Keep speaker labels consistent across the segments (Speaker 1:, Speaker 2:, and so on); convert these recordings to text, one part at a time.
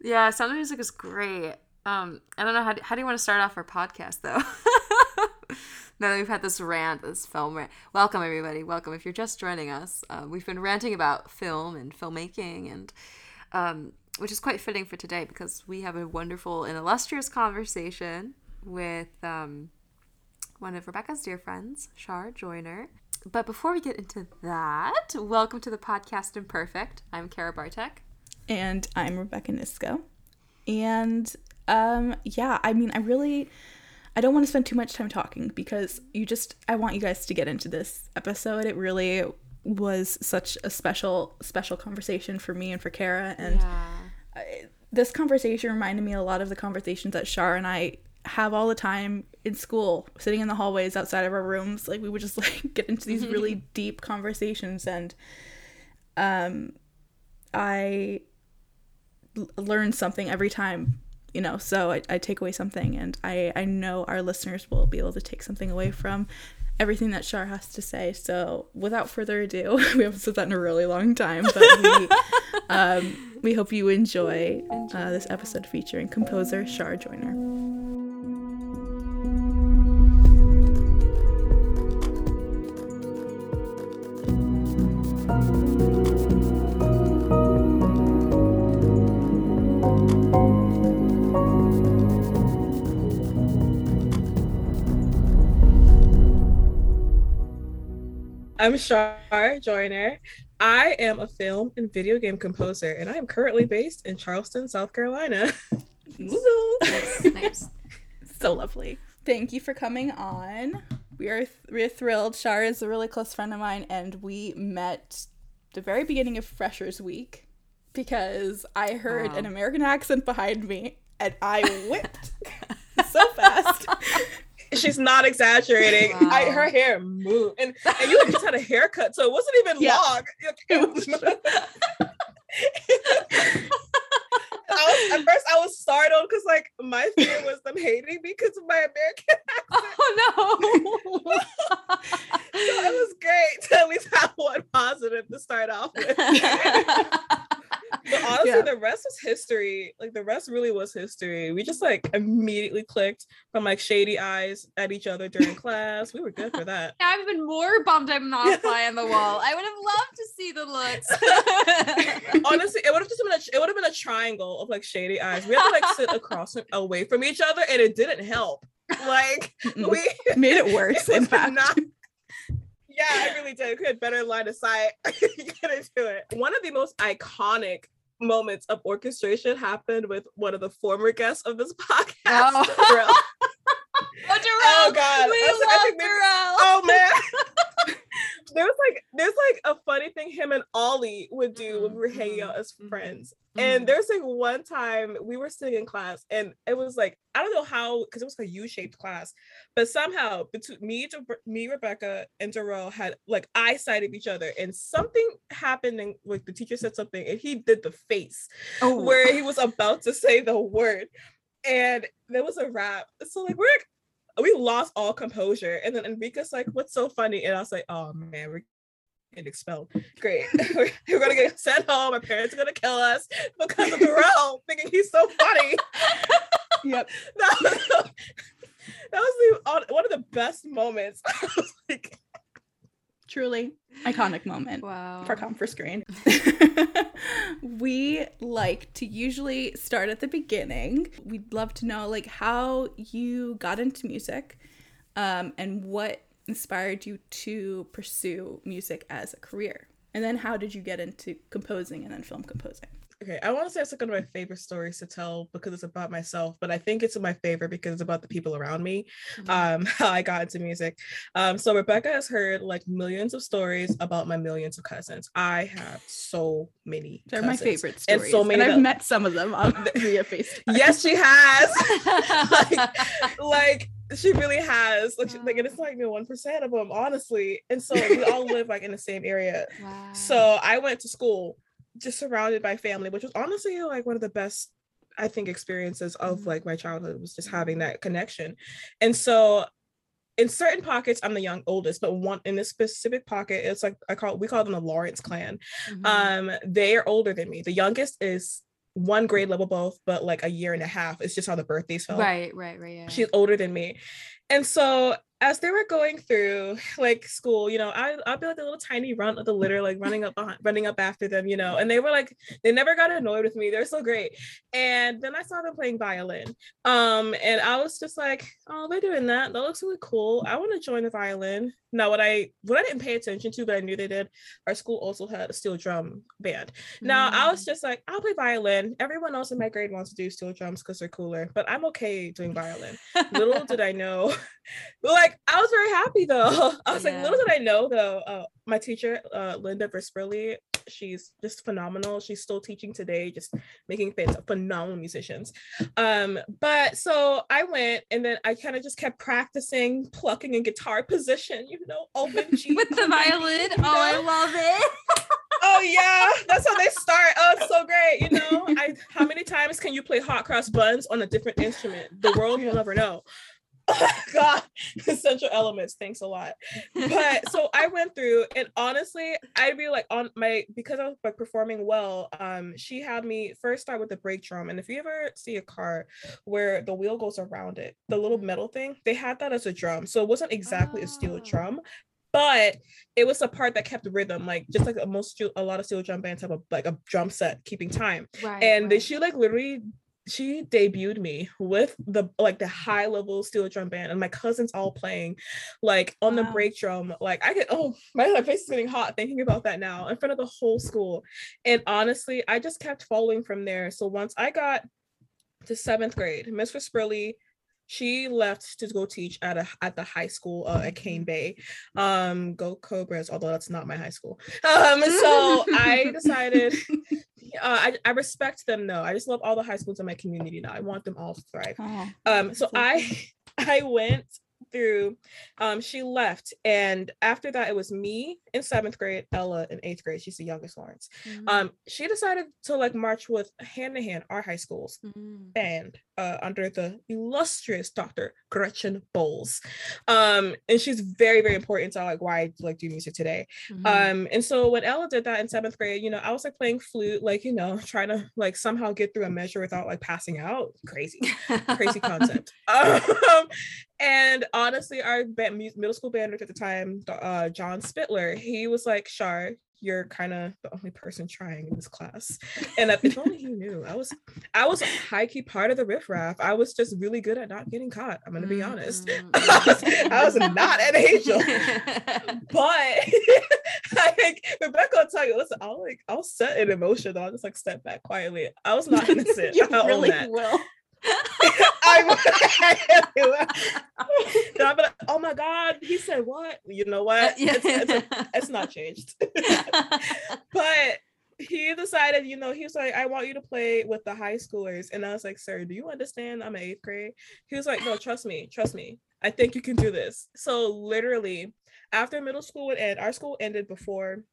Speaker 1: Yeah, sound music is great. Um, I don't know how do, how do you want to start off our podcast though? now that we've had this rant, this film rant. Welcome everybody. Welcome if you're just joining us. Uh, we've been ranting about film and filmmaking, and um, which is quite fitting for today because we have a wonderful and illustrious conversation with um, one of Rebecca's dear friends, Shar Joyner. But before we get into that, welcome to the podcast Imperfect. I'm Kara Bartek.
Speaker 2: And I'm Rebecca Nisco. And um, yeah, I mean, I really, I don't want to spend too much time talking because you just, I want you guys to get into this episode. It really was such a special, special conversation for me and for Kara. And yeah. I, this conversation reminded me a lot of the conversations that Shar and I have all the time in school, sitting in the hallways outside of our rooms. Like we would just like get into these really deep conversations and um I learn something every time you know so I, I take away something and I, I know our listeners will be able to take something away from everything that Shar has to say. So without further ado we haven't said that in a really long time but we, um, we hope you enjoy uh, this episode featuring composer Shar Joyner
Speaker 3: I'm Shar Joyner. I am a film and video game composer, and I am currently based in Charleston, South Carolina.
Speaker 2: nice, nice. so lovely. Thank you for coming on. We are th- we're thrilled. Shar is a really close friend of mine, and we met the very beginning of Freshers Week because I heard wow. an American accent behind me, and I whipped so fast
Speaker 3: she's not exaggerating. Wow. I, her hair moved, and, and you just had a haircut, so it wasn't even yeah. long. It was, I was, at first I was startled because like my fear was them hating me because of my American accent.
Speaker 1: Oh no.
Speaker 3: so it was great to at least have one positive to start off with but honestly, yeah. the rest was history. Like the rest really was history. We just like immediately clicked from like shady eyes at each other during class. We were good for that.
Speaker 1: I've been more bummed I'm not a fly on the wall. I would have loved to see the looks.
Speaker 3: honestly, it would have just been a it would have been a triangle of like shady eyes. We had to like sit across away from each other, and it didn't help. Like we
Speaker 2: made it worse. It in fact. Not,
Speaker 3: yeah, I really did. We had better line of sight. Get into it. One of the most iconic moments of orchestration happened with one of the former guests of this podcast. Oh,
Speaker 1: Darrell. oh, oh God. We love Darrell.
Speaker 3: Oh man. there's like there's like a funny thing him and Ollie would do when we were hanging out as mm-hmm. friends. And mm-hmm. there's like one time we were sitting in class and it was like I don't know how because it was a U-shaped class, but somehow between me, me, Rebecca, and Darrell had like eyesight of each other, and something happened and like the teacher said something and he did the face oh. where he was about to say the word, and there was a rap. So like we're we lost all composure. And then Enrica's like, what's so funny? And I was like, oh man, we're getting expelled. Great. we're, we're, gonna get sent home. Our parents are gonna kill us because of Darrell thinking he's so funny.
Speaker 2: yep.
Speaker 3: that, was, that was the, one of the best moments. like,
Speaker 2: Truly iconic moment
Speaker 1: wow.
Speaker 2: for Come for Screen. we like to usually start at the beginning. We'd love to know like how you got into music um, and what inspired you to pursue music as a career. And then how did you get into composing and then film composing?
Speaker 3: okay, I want to say it's like one of my favorite stories to tell because it's about myself, but I think it's in my favorite because it's about the people around me, mm-hmm. um, how I got into music. Um, so Rebecca has heard like millions of stories about my millions of cousins. I have so many.
Speaker 2: They're cousins, my favorite stories, and so many. And I've met some of them on via FaceTime.
Speaker 3: yes, she has. like, like she really has like, she, like and it's like you know one percent of them honestly and so we all live like in the same area wow. so i went to school just surrounded by family, which was honestly like one of the best I think experiences of mm-hmm. like my childhood was just having that connection. And so in certain pockets, I'm the young oldest, but one in this specific pocket, it's like I call we call them the Lawrence clan. Mm-hmm. Um, they are older than me. The youngest is one grade level both, but like a year and a half. It's just how the birthdays fell.
Speaker 1: Right, right, right. Yeah.
Speaker 3: She's older than me. And so as they were going through like school, you know, I I'd be like a little tiny runt of the litter, like running up behind, running up after them, you know, and they were like, they never got annoyed with me. They're so great. And then I saw them playing violin. Um, and I was just like, oh, they're doing that. That looks really cool. I want to join the violin. Now, what I what I didn't pay attention to, but I knew they did, our school also had a steel drum band. Now I was
Speaker 1: Mm.
Speaker 3: just like, I'll play violin. Everyone else in my grade wants to do steel drums because they're cooler, but I'm okay doing violin. Little did I know, but like I was very happy though. I was like, little did I know though. Uh, my teacher, uh, Linda Versperly, she's just phenomenal. She's still teaching today, just making fans of phenomenal musicians. Um, but so I went and then I kind of just kept practicing plucking in guitar position, you know, open G
Speaker 1: with the violin. Oh, I love it.
Speaker 3: oh yeah, that's how they start. Oh, it's so great. You know, I how many times can you play hot cross buns on a different instrument? The world will never know. God, essential elements. Thanks a lot. But so I went through, and honestly, I'd be like on my because I was like performing well. Um, she had me first start with the brake drum, and if you ever see a car where the wheel goes around it, the little metal thing, they had that as a drum, so it wasn't exactly a steel
Speaker 1: Oh.
Speaker 3: drum, but it was the part that kept the rhythm, like just like a most a lot of steel drum bands have a like a drum set keeping time,
Speaker 1: Right.
Speaker 3: and
Speaker 1: right.
Speaker 3: she like literally she debuted me with the like the high level steel drum band and my cousins all playing like on the brake drum like i get oh my, my face is getting hot thinking about that now in front of the whole school. And honestly i just kept following from there. So once i got to seventh grade miss Spurley, she left to go teach at a at the high school uh, at Cane Bay. Um, go Cobras, although that's not my high school. Um, so I decided uh, I, I respect them though. I just love all the high schools in my community now. I want them all to thrive.
Speaker 2: Oh,
Speaker 3: Um, so
Speaker 2: so
Speaker 3: I I went through um she left and after that it was me in seventh grade ella in eighth grade she's the youngest lawrence
Speaker 1: Mhm.
Speaker 3: um she decided to like march with hand to hand our high schools
Speaker 1: Mhm.
Speaker 3: band uh, under the illustrious Dr. Gretchen Bowles. Um, and she's very, very important to like why I like do music today.
Speaker 1: Mhm.
Speaker 3: Um, and so when Ella did that in seventh grade, you know, I was like playing flute, like, you know, trying to like somehow get through a measure without like passing out. Crazy, crazy concept. Um, and honestly, our band, middle school band director at the time, uh, John Spittler, he was like, Shar, you're kind of the only person trying in this class. And if only he knew, I was, I was high key part of the riffraff. I was just really good at not getting caught. I'm gonna be honest.
Speaker 1: Mhm.
Speaker 3: I was, I was not an angel, but think Rebecca will tell you, listen, I'll like I'll set an emotion, I'll just like step back quietly. I was not innocent.
Speaker 2: you
Speaker 3: I
Speaker 2: really
Speaker 3: that.
Speaker 2: will.
Speaker 3: I would. Then I'll be like, oh my god, he said what? You know what? Uh, it's, it's, it's not changed. but he decided, you know, he was like, I want you to play with the high schoolers. And I was like, sir, do you understand I'm in eighth grade? He was like, no, trust me, trust me. I think you can do this. So literally, after middle school would end, our school ended before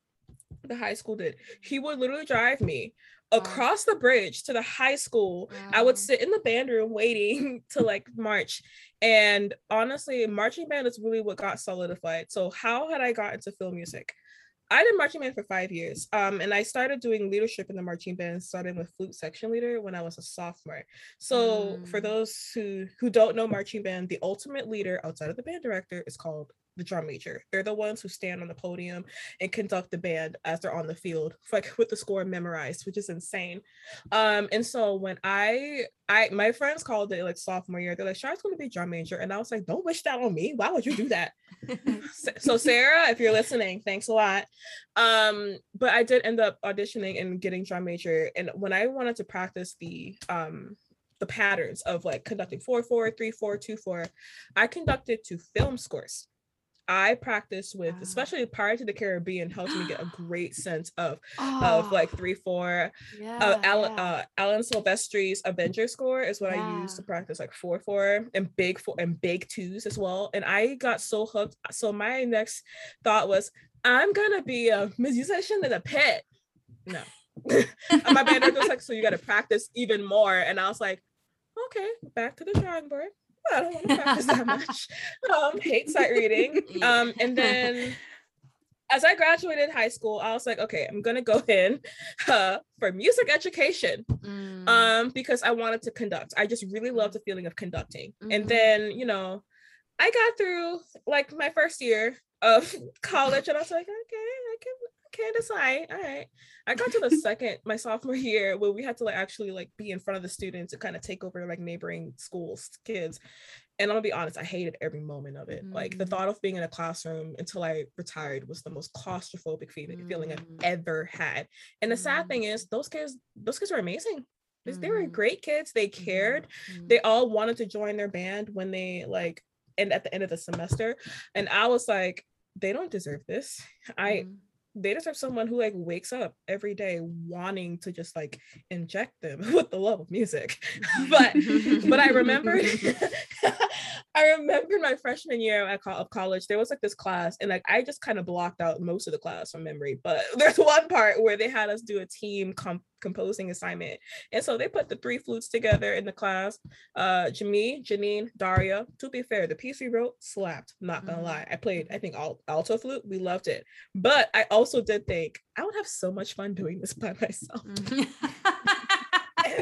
Speaker 3: the high school did. He would literally drive me. Across the bridge to the high school. I would sit in the band room waiting to like march. And honestly, marching band is really what got solidified. So how had I got into film music? I did marching band for five years. Um, and I started doing leadership in the marching band, starting with flute section leader when I was a sophomore. So for
Speaker 1: Mm.
Speaker 3: those who who don't know marching band, the ultimate leader outside of the band director is called the drum major. They're the ones who stand on the podium and conduct the band as they're on the field, like with the score memorized, which is insane. Um, and so when I I my friends called it like sophomore year, they're like, Shar's gonna be drum major. And I was like, Don't wish that on me. Why would you do that? So Sarah, if you're listening, thanks a lot. Um, but I did end up auditioning and getting drum major. And when I wanted to practice the um the patterns of like conducting four four three four two four, I conducted to film scores. I practiced with,
Speaker 1: Wow.
Speaker 3: especially Pirates of the Caribbean, helped me get a great sense of
Speaker 1: Oh,
Speaker 3: of like three four.
Speaker 1: yeah,
Speaker 3: Uh, Alan,
Speaker 1: yeah.
Speaker 3: uh, Alan Silvestri's Avenger score is what I used to practice like four four and big four and big twos as well. And I got so hooked. So my next thought was, I'm gonna be a musician in a pit. No. my band was like, so you gotta practice even more. And I was like, okay, back to the drawing board. I don't want to practice that much. Um, hate sight reading. Um, and then as I graduated high school, I was like, okay, I'm gonna go in uh, for music education,
Speaker 1: Mm.
Speaker 3: um, because I wanted to conduct. I just really loved the feeling of conducting. And
Speaker 1: Mhm.
Speaker 3: then, you know, I got through like my first year of college, and I was like, okay, I can, I can decide. All right. I got to the second, my sophomore year, where we had to like actually like be in front of the students and kind of take over like neighboring schools, kids. And I'm gonna be honest, I hated every moment of it. Like the
Speaker 1: Mm.
Speaker 3: thought of being in a classroom until I retired was the most claustrophobic feeling, feeling I've
Speaker 1: Mm.
Speaker 3: ever had. And the sad
Speaker 1: Mm.
Speaker 3: thing is, those kids, those kids were amazing. They- They were great kids. They cared. They all wanted to join their band when they like, and at the end of the semester. And I was like, they don't deserve this. I
Speaker 1: Mhm.
Speaker 3: They deserve someone who like wakes up every day wanting to just like inject them with the love of music. but but I remember I remember my freshman year at of college, there was like this class, and like I just kind of blocked out most of the class from memory. But there's one part where they had us do a team comp- composing assignment, and so they put the three flutes together in the class. Uh, Jamie, Janine, Daria. To be fair, the piece we wrote slapped. Not gonna
Speaker 1: Mhm.
Speaker 3: lie, I played I think alt- alto flute. We loved it, but I also did think I would have so much fun doing this by myself.
Speaker 1: Mhm.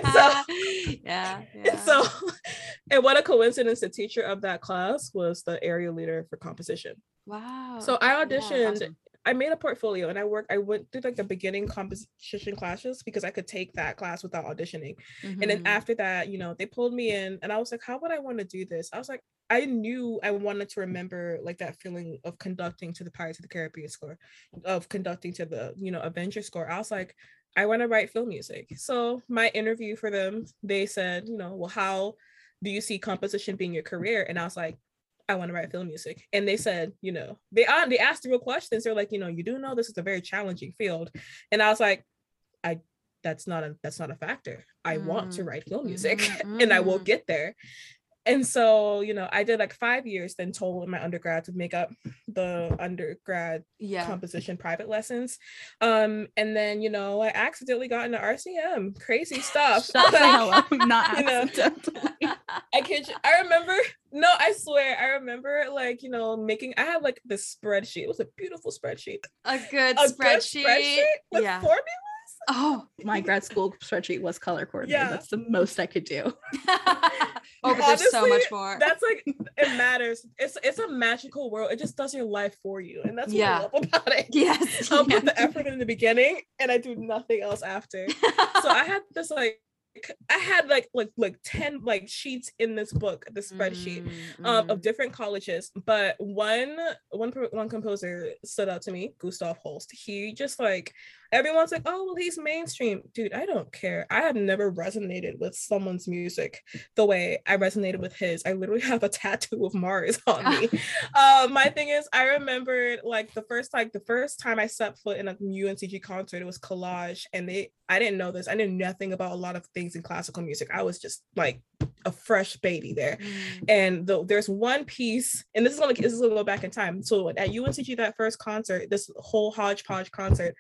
Speaker 3: so-
Speaker 1: yeah, yeah.
Speaker 3: so, and what a coincidence! The teacher of that class was the area leader for composition.
Speaker 1: wow.
Speaker 3: So I
Speaker 1: Yeah,
Speaker 3: auditioned.
Speaker 1: awesome.
Speaker 3: I made a portfolio and I worked. I went through like the beginning composition classes because I could take that class without auditioning. And then
Speaker 1: Mhm.
Speaker 3: after that, you know, they pulled me in, and I was like, "How would I want to do this?" I was like, I knew I wanted to remember like that feeling of conducting to the Pirates of the Caribbean score, of conducting to the you know Avenger score. I was like, I want to write film music. So my interview for them, they said, you know, well, how do you see composition being your career? And I was like, I want to write film music. And they said, you know, they uh, they asked the real questions. They're like, you know, you do know this is a very challenging field. And I was like, I that's not a that's not a factor. I want to
Speaker 1: Mm,
Speaker 3: write film music
Speaker 1: mhm,
Speaker 3: and I will
Speaker 1: mhm.
Speaker 3: get there. And so, you know, I did like five years, then told my undergrad to make up the undergrad
Speaker 1: yeah.
Speaker 3: composition private lessons. Um, and then, you know, I accidentally got into RCM. Crazy stuff.
Speaker 2: Shut the hell up. Not
Speaker 3: You know. I kid you. I remember, no, I swear, I remember like, you know, making I had like this spreadsheet. It was a beautiful spreadsheet.
Speaker 1: a good
Speaker 3: A good
Speaker 1: spreadsheet.
Speaker 3: with
Speaker 1: yeah.
Speaker 3: formulas.
Speaker 1: Oh.
Speaker 2: My grad school spreadsheet was color coordinated.
Speaker 3: Yeah.
Speaker 2: That's the most I could do.
Speaker 1: oh, but there's so much more.
Speaker 3: That's like it matters. It's it's a magical world. It just does your life for you. And that's what
Speaker 1: Yeah.
Speaker 3: I love about it.
Speaker 1: yes.
Speaker 3: I'll put the effort in the beginning and I do nothing else after. so I had this like I had like like like 10 like sheets in this book, this spreadsheet
Speaker 1: Mm,
Speaker 3: um,
Speaker 1: mm.
Speaker 3: of different colleges. But one one pro- one composer stood out to me, Gustav Holst. He just like everyone's like, oh well, he's mainstream, dude. I don't care. I have never resonated with someone's music the way I resonated with his. I literally have a tattoo of Mars on me. uh, my thing is, I remembered like the first like the first time I set foot in a UNCG concert, it was collage, and they I didn't know this. I knew nothing about a lot of things in classical music. I was just like a fresh baby there.
Speaker 1: Mm.
Speaker 3: And the, there's one piece, and this is gonna this is gonna go back in time. So at UNCG, that first concert, this whole hodgepodge concert,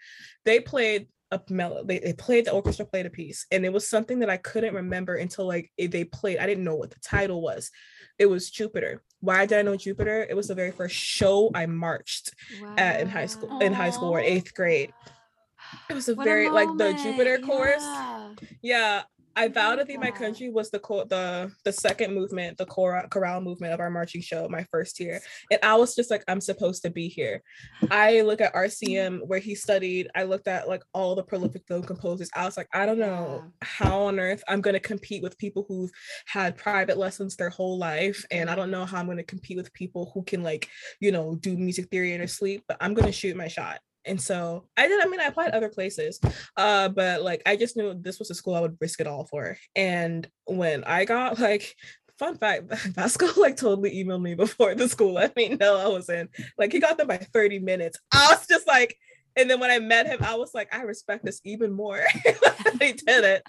Speaker 3: they played a melody. They, they played the orchestra played a piece, and it was something that I couldn't remember until like they played. I didn't know what the title was. It was Jupiter. Why did I know Jupiter? It was the very first show I marched at in high school. In high school or eighth grade. It was a
Speaker 1: What a
Speaker 3: very like the Jupiter chorus.
Speaker 1: yeah.
Speaker 3: I vow to thee my country was the co- the the second movement, the chorale, chorale movement of our marching show my first year, and I was just like, I'm supposed to be here. I look at RCM where he studied. I looked at like all the prolific film composers. I was like, I don't know how on earth I'm gonna compete with people who've had private lessons their whole life, and I don't know how I'm gonna compete with people who can like you know do music theory in their sleep. But I'm gonna shoot my shot. And so I did. I mean, I applied other places, uh, but like I just knew this was a school I would risk it all for. And when I got like, fun fact, Vasco like totally emailed me before the school let me know I was in. Like he got them by 30 minutes. I was just like, and then when I met him, I was like, I respect this even more. they did it.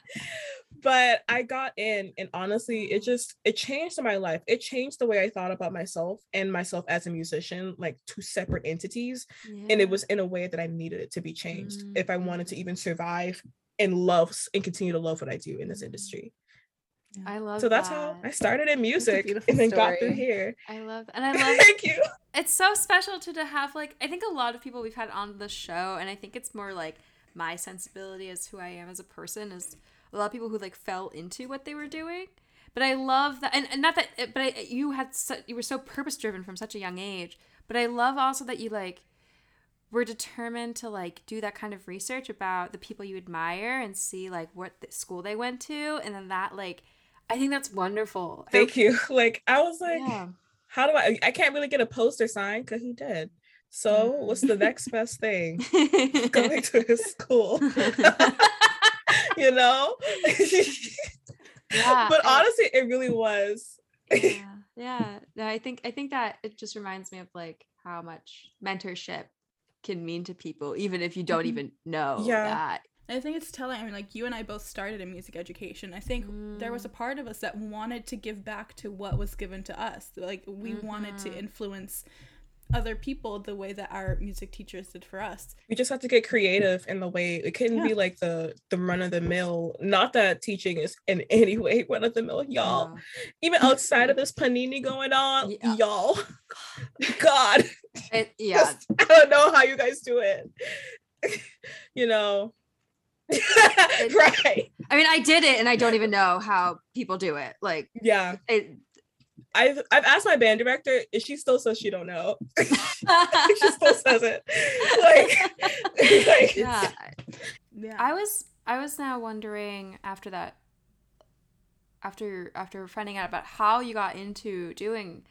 Speaker 3: But I got in and honestly, it just it changed my life. It changed the way I thought about myself and myself as a musician, like two separate entities and it was in a way that I needed it to be changed if I wanted to
Speaker 1: Mm.
Speaker 3: even survive and love and continue to love what I do in this industry.
Speaker 1: I love
Speaker 3: so that's how. I started in music and then got through here.
Speaker 1: I love and I love
Speaker 3: Thank you.
Speaker 1: it's so special to, to have like I think a lot of people we've had on the show and I think it's more like my sensibility as who I am as a person is a lot of people who like fell into what they were doing. But I love that and, and not that but I, you had su- you were so purpose driven from such a young age. But I love also that you like were determined to like do that kind of research about the people you admire and see like what the school they went to and then that like I think that's wonderful.
Speaker 3: Thank you. Like I was like,
Speaker 1: Yeah.
Speaker 3: how do I I can't really get a poster sign because he did. So what's the mm. next best thing? Going to his school. you know?
Speaker 1: Yeah,
Speaker 3: but
Speaker 1: I-
Speaker 3: honestly, it really was.
Speaker 1: yeah yeah no i think i think that it just reminds me of like how much mentorship can mean to people even if you don't
Speaker 2: Mhm.
Speaker 1: even know
Speaker 3: Yeah.
Speaker 1: that
Speaker 2: I think it's telling. I mean, like you and I both started in music education. I think there was a part of us that wanted to give back to what was given to us. Like we wanted to
Speaker 1: Mhm.
Speaker 2: influence other people the way that our music teachers did for us.
Speaker 3: We just have to get creative in the way it couldn't be like the the run of the mill. Not that teaching is in any way run of the mill, y'all.
Speaker 1: Yeah.
Speaker 3: Even outside of this panini going on,
Speaker 1: Yeah.
Speaker 3: y'all. God,
Speaker 1: It, yeah
Speaker 3: I don't know how you guys do it. you know. right.
Speaker 1: i mean i did it and i don't even know how people do it like
Speaker 3: Yeah.
Speaker 1: it
Speaker 3: I've I've asked my band director, and she still says she don't know. she still says it. Like, like
Speaker 1: yeah
Speaker 2: Yeah.
Speaker 1: I was I was now wondering after that after after finding out about how you got into doing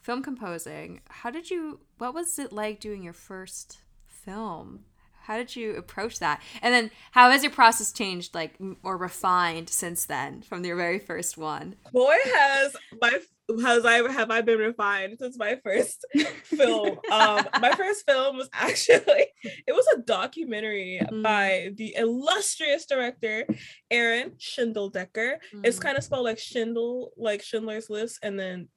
Speaker 1: film composing, how did you what was it like doing your first film? How did you approach that? And then how has your process changed like m- or refined since then from your very first one?
Speaker 3: boy has my has I have I been refined since my first film. Um my first film was actually it was a documentary
Speaker 1: Mm.
Speaker 3: by the illustrious director Aaron Schindeldecker. It's
Speaker 1: Mm.
Speaker 3: kind of spelled like Schindel, like Schindler's List, and then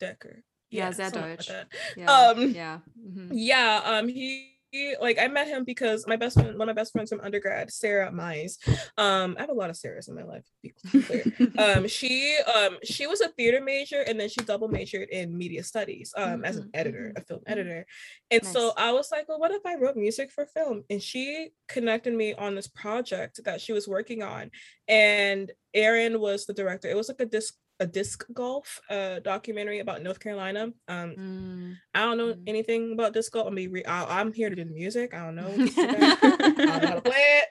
Speaker 3: Decker.
Speaker 1: Yeah, sehr
Speaker 3: something like
Speaker 1: yeah.
Speaker 3: um,
Speaker 1: yeah. mhm.
Speaker 3: Yeah, um, he like I met him because my best friend, one of my best friends from undergrad, Sarah Mize. Um, I have a lot of Sarahs in my life. to be clear. um, she um she was a theater major and then she double majored in media studies um as an
Speaker 1: Mhm,
Speaker 3: editor, a film
Speaker 1: mhm.
Speaker 3: editor. And
Speaker 1: Nice.
Speaker 3: so I was like, well, what if I wrote music for film? And she connected me on this project that she was working on. And Aaron was the director. It was like a disc a disc golf uh documentary about North Carolina. Um
Speaker 1: Mm.
Speaker 3: I don't know
Speaker 1: Mm. anything
Speaker 3: about disco. I mean, re- I, I'm here to do the music. I don't know. this is that. I don't know how to play it.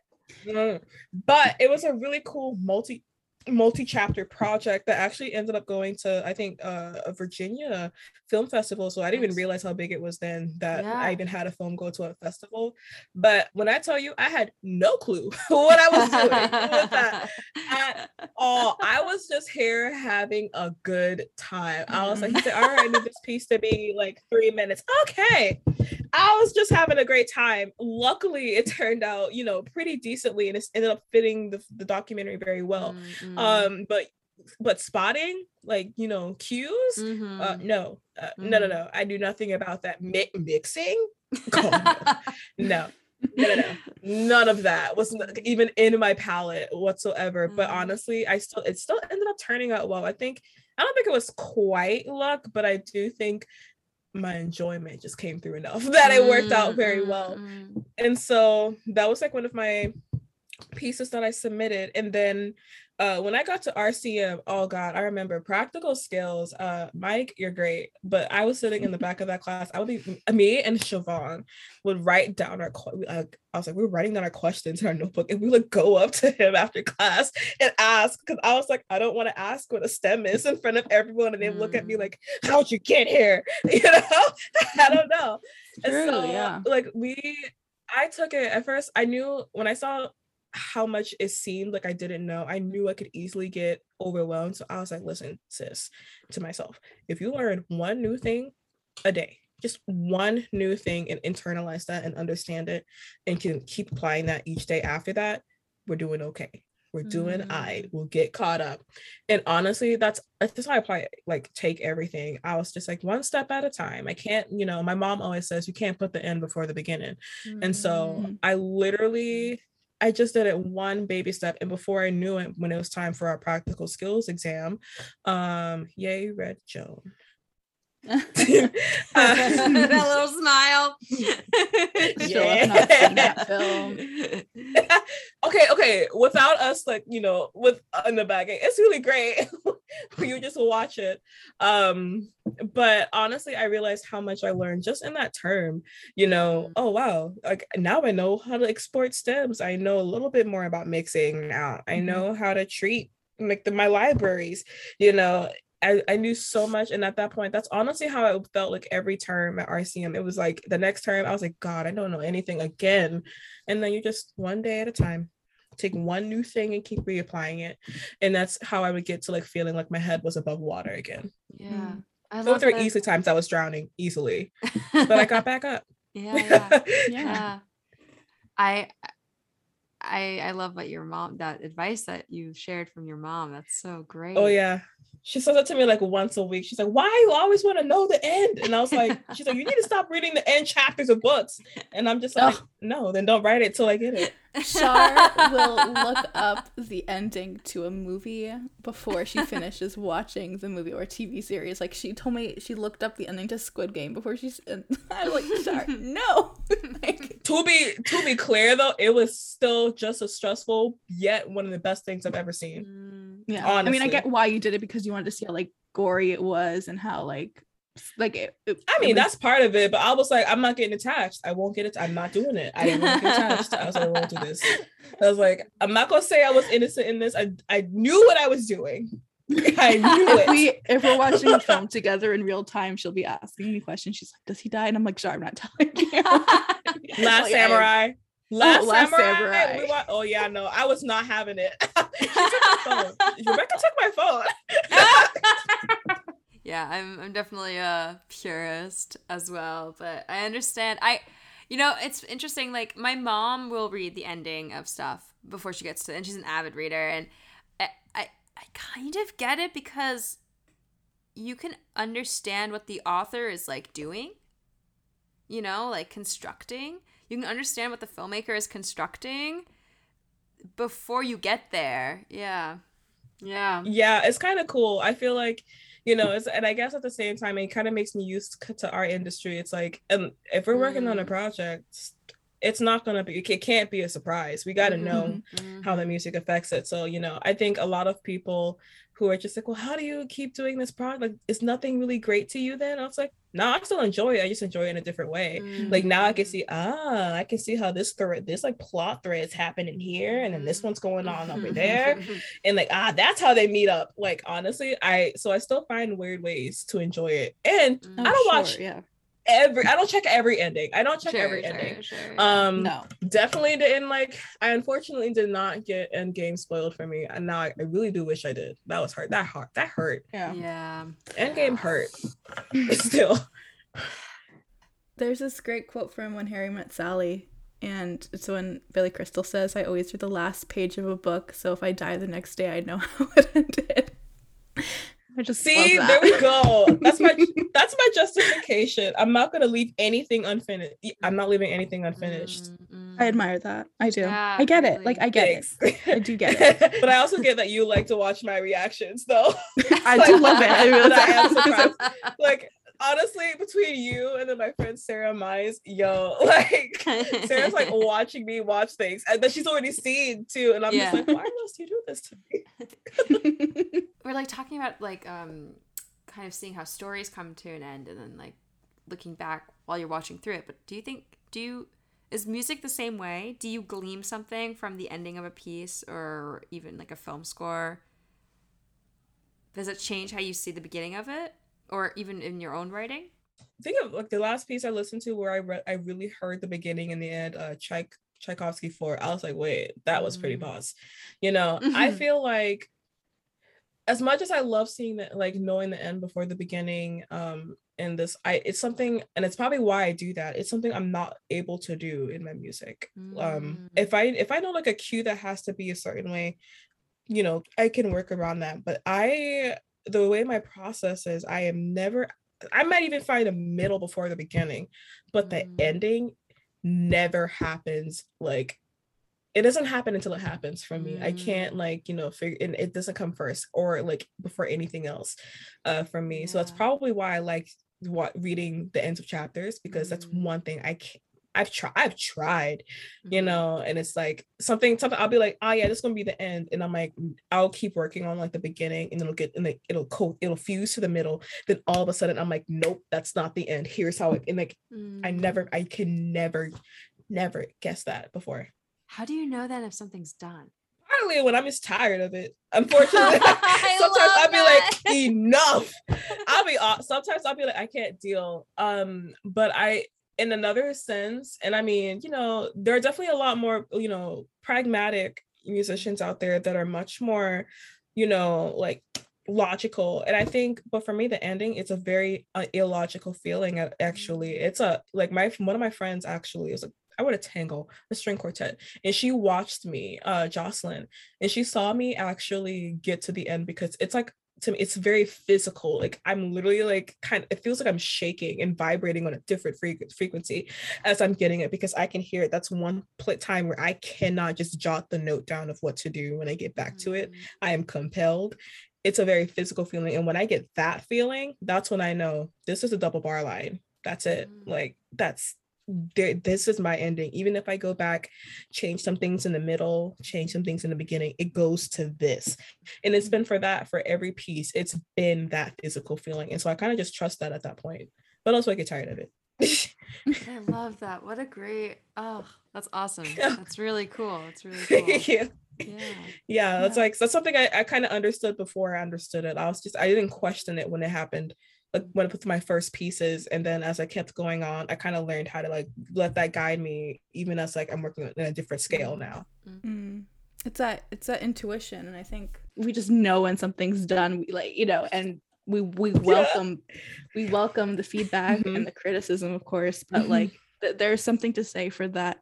Speaker 3: Mm. But it was a really cool multi multi-chapter project that actually ended up going to I think uh, a Virginia film festival. So I didn't even realize how big it was then that
Speaker 1: Yeah.
Speaker 3: I even had a film go to a festival. But when I tell you I had no clue what I was doing with that at all. I was just here having a good time. I was like, he said, all right, I need this piece to be like three minutes. Okay. I was just having a great time. Luckily, it turned out, you know, pretty decently and it ended up fitting the, the documentary very well.
Speaker 1: Mm, mm.
Speaker 3: Um, but but spotting, like, you know, cues,
Speaker 1: Mhm.
Speaker 3: uh, no, uh, no, no,
Speaker 1: Mhm.
Speaker 3: no. I do nothing about that. Mi- mixing? God, no. no, no, no, none of that was even in my palette whatsoever. But
Speaker 1: Mm.
Speaker 3: honestly, I still it still ended up turning out well. I think I don't think it was quite luck, but I do think my enjoyment just came through enough that it worked out
Speaker 1: Mm,
Speaker 3: very
Speaker 1: mm,
Speaker 3: well.
Speaker 1: mm.
Speaker 3: And so that was like one of my pieces that I submitted. And then uh when I got to RCM, oh god, I remember practical skills. Uh Mike, you're great. But I was sitting in the back of that class. I would be me and Siobhan would write down our uh, I was like, we were writing down our questions in our notebook, and we would go up to him after class and ask because I was like, I don't want to ask what a stem is in front of everyone, and they would look at me
Speaker 1: Mm.
Speaker 3: like, How'd you get here? You know, I don't know. And
Speaker 2: True,
Speaker 3: so,
Speaker 2: yeah.
Speaker 3: like we, I took it at first. I knew when I saw how much it seemed like I didn't know, I knew I could easily get overwhelmed. So I was like, listen, sis, to myself, if you learn one new thing a day, just one new thing and internalize that and understand it and can keep applying that each day after that, we're doing okay. We're doing I will get caught up. And honestly, that's that's how I apply it, like take everything. I was just like one step at a time. I can't, you know, my mom always says you can't put the end before the beginning. And so
Speaker 2: Mm.
Speaker 3: I literally I just did it one baby step. And before I knew it, when it was time for our practical skills exam, um, yay, Red Joan.
Speaker 1: that little smile.
Speaker 2: Still have not seen that film.
Speaker 3: okay, okay. Without us, like you know, with uh, in the back, it's really great. you just watch it. Um, but honestly, I realized how much I learned just in that term. You know, mm-hmm. oh wow, like now I know how to export stems. I know a little bit more about mixing now. I mm-hmm. know how to treat like the, my libraries. You know, I, I knew so much. And at that point, that's honestly how I felt like every term at RCM. It was like the next term, I was like, God, I don't know anything again. And then you just one day at a time take one new thing and keep reapplying it. And that's how I would get to like feeling like my head was above water again.
Speaker 1: Yeah. Hmm. I
Speaker 3: Those
Speaker 1: love
Speaker 3: were
Speaker 1: that.
Speaker 3: easily times I was drowning easily, but I got back up.
Speaker 1: yeah, yeah.
Speaker 2: Yeah.
Speaker 1: yeah i i i love what your mom that advice that you shared from your mom that's so oh, great
Speaker 3: Oh yeah. She says that to me like once a week. She's like, "Why you always want to know the end?" And I was like, "She's like, you need to stop reading the end chapters of books." And I'm just like,
Speaker 2: Ugh.
Speaker 3: "No, then don't write it till I get it."
Speaker 2: Shar will look up the ending to a movie before she finishes watching the movie or TV series. Like she told me she looked up the ending to Squid Game before she's. I'm like, Shar, no. like,
Speaker 3: To be to be clear though, it was still just as stressful, yet one of the best things I've ever seen.
Speaker 1: Mm,
Speaker 2: yeah. I mean, I get why you did it because you wanted to see how like gory it was and how like like it. it-
Speaker 3: I
Speaker 2: it
Speaker 3: mean,
Speaker 2: was-
Speaker 3: that's part of it, but I was like, I'm not getting attached. I won't get it. I'm not doing it. I didn't want to get attached. I was like, I won't do this. I was like, I'm not gonna say I was innocent in this. I I knew what I was doing. I knew
Speaker 2: if
Speaker 3: it.
Speaker 2: we if we're watching a film together in real time, she'll be asking me questions. She's like, "Does he die?" And I'm like, "Sorry, I'm not telling you."
Speaker 3: Last
Speaker 2: Like,
Speaker 3: Samurai. Oh, last,
Speaker 2: Last
Speaker 3: Samurai.
Speaker 2: Samurai.
Speaker 3: we wa- oh yeah, no, I was not having it. she took my phone. Rebecca took my phone.
Speaker 1: Yeah i'm i'm definitely a purist as well but i understand. I you know it's interesting like my mom will read the ending of stuff before she gets to and she's an avid reader and i i, I kind of get it because you can understand what the author is like doing you know like constructing. You can understand what the filmmaker is constructing before you get there. Yeah. Yeah.
Speaker 3: Yeah, it's kind of cool. I feel like, you know, it's and I guess at the same time, it kind of makes me used to our industry. It's like, and if we're working on a
Speaker 1: Mm.
Speaker 3: project, it's not gonna be. It can't be a surprise. We got to know mm-hmm. how the mm-hmm. music affects it. So, you know, I think a lot of people who are just like, well, how do you keep doing this project? Like, is nothing really great to you then? I was like, no, I still enjoy it. I just enjoy it in a different way. Like now I can see, ah, I can see how this thread, this like plot threads happening here, and then this one's going on over there. And like, ah, that's how they meet up. Like, honestly, I so I still find weird ways to enjoy it. And
Speaker 1: Mm.
Speaker 2: Oh,
Speaker 3: I don't
Speaker 2: sure,
Speaker 3: watch
Speaker 2: Yeah.
Speaker 3: Every I don't check every ending. I don't check
Speaker 1: Sure,
Speaker 3: every
Speaker 1: sure,
Speaker 3: ending.
Speaker 1: sure.
Speaker 3: Um
Speaker 2: No.
Speaker 3: definitely didn't like i unfortunately did not get endgame spoiled for me and now I, I really do wish i did that was hurt that hurt that hurt
Speaker 2: Yeah.
Speaker 1: yeah
Speaker 3: endgame hurt still
Speaker 2: There's this great quote from When Harry Met Sally, and it's when Billy Crystal says, I always read the last page of a book, so if I die the next day, I know how it ended. I just
Speaker 3: see
Speaker 2: love
Speaker 3: there we go that's my that's my justification i'm not gonna leave anything unfinished i'm not leaving anything unfinished
Speaker 1: Mm, mm.
Speaker 2: I admire that. I do.
Speaker 1: Yeah,
Speaker 2: I get it. Like I get it. I do get it.
Speaker 3: but i also get that you like to watch my reactions though
Speaker 2: I do love it. I really
Speaker 3: But I am
Speaker 2: do.
Speaker 3: surprised. like honestly between you and then my friend sarah mize yo like Sarah's like watching me watch things, and then she's already seen too. And I'm
Speaker 1: Yeah.
Speaker 3: just like, why must you do this to me?
Speaker 1: we're like talking about like um kind of seeing how stories come to an end and then like looking back while you're watching through it but do you think do you is music the same way do you glean something from the ending of a piece or even like a film score does it change how you see the beginning of it or even in your own writing
Speaker 3: Think of like the last piece I listened to where I read, I really heard the beginning and the end. Uh, Tchaik- Tchaikovsky four. I was like, wait, that was pretty
Speaker 1: Mm.
Speaker 3: boss. You know, I
Speaker 1: Mhm.
Speaker 3: feel like as much as I love seeing that, like knowing the end before the beginning, um, in this, I it's something, and it's probably why I do that. It's something I'm not able to do in my music. Um,
Speaker 1: Mm.
Speaker 3: if I if I know like a cue that has to be a certain way, you know, I can work around that. But I, the way my process is, I am never. I might even find a middle before the beginning, but the
Speaker 1: Mm.
Speaker 3: ending never happens like it doesn't happen until it happens for me. I
Speaker 1: Mm.
Speaker 3: can't like, you know, figure and it doesn't come first or like before anything else uh for me. So that's probably why I like what reading the ends of chapters because that's
Speaker 1: Mm.
Speaker 3: one thing I can't I've tried I've tried, you
Speaker 1: Mhm.
Speaker 3: know, and it's like something something I'll be like, oh yeah, this is gonna be the end. And I'm like, I'll keep working on like the beginning and it'll get and like it'll co- it'll fuse to the middle. Then all of a sudden I'm like, nope, that's not the end. Here's how it and like I
Speaker 1: Mm.
Speaker 3: never I can never, never guess that before.
Speaker 1: How do you know then if something's done?
Speaker 3: Partly when I'm just tired of it. Unfortunately,
Speaker 1: I
Speaker 3: sometimes I'll be
Speaker 1: that.
Speaker 3: like, enough. I'll be off. Sometimes I'll be like, I can't deal. Um, but I in another sense, and I mean, you know, there are definitely a lot more, you know, pragmatic musicians out there that are much more, you know, like logical and i think but for me the ending it's a very uh, illogical feeling actually. It's a like my one of my friends actually is like i would a tango a string quartet and she watched me uh jocelyn and she saw me actually get to the end because it's like to me it's very physical like i'm literally like kind of it feels like i'm shaking and vibrating on a different frequ- frequency as i'm getting it because i can hear it that's one time where i cannot just jot the note down of what to do when i get back to it
Speaker 1: Mm.
Speaker 3: I am compelled. It's a very physical feeling. And when I get that feeling, that's when I know this is a double bar line. That's it.
Speaker 1: Mm.
Speaker 3: Like that's there, this is my ending. Even if I go back, change some things in the middle, change some things in the beginning, it goes to this. And it's been for that for every piece. It's been that physical feeling. And so I kind of just trust that at that point. But also I get tired of it.
Speaker 1: I love that. What a great oh, that's awesome. That's really cool. It's really cool.
Speaker 3: yeah.
Speaker 1: Yeah.
Speaker 3: yeah that's
Speaker 2: Yeah.
Speaker 3: like that's something i, I kind of understood before i understood it i was just i didn't question it when it happened like when I put my first pieces and then as i kept going on i kind of learned how to like let that guide me even as like i'm working in a different scale now
Speaker 2: Mm. It's that it's that intuition, and I think we just know when something's done. We like you know, and we we welcome we welcome the feedback
Speaker 3: Mhm.
Speaker 2: and the criticism, of course. But
Speaker 3: Mhm.
Speaker 2: like th- there's something to say for that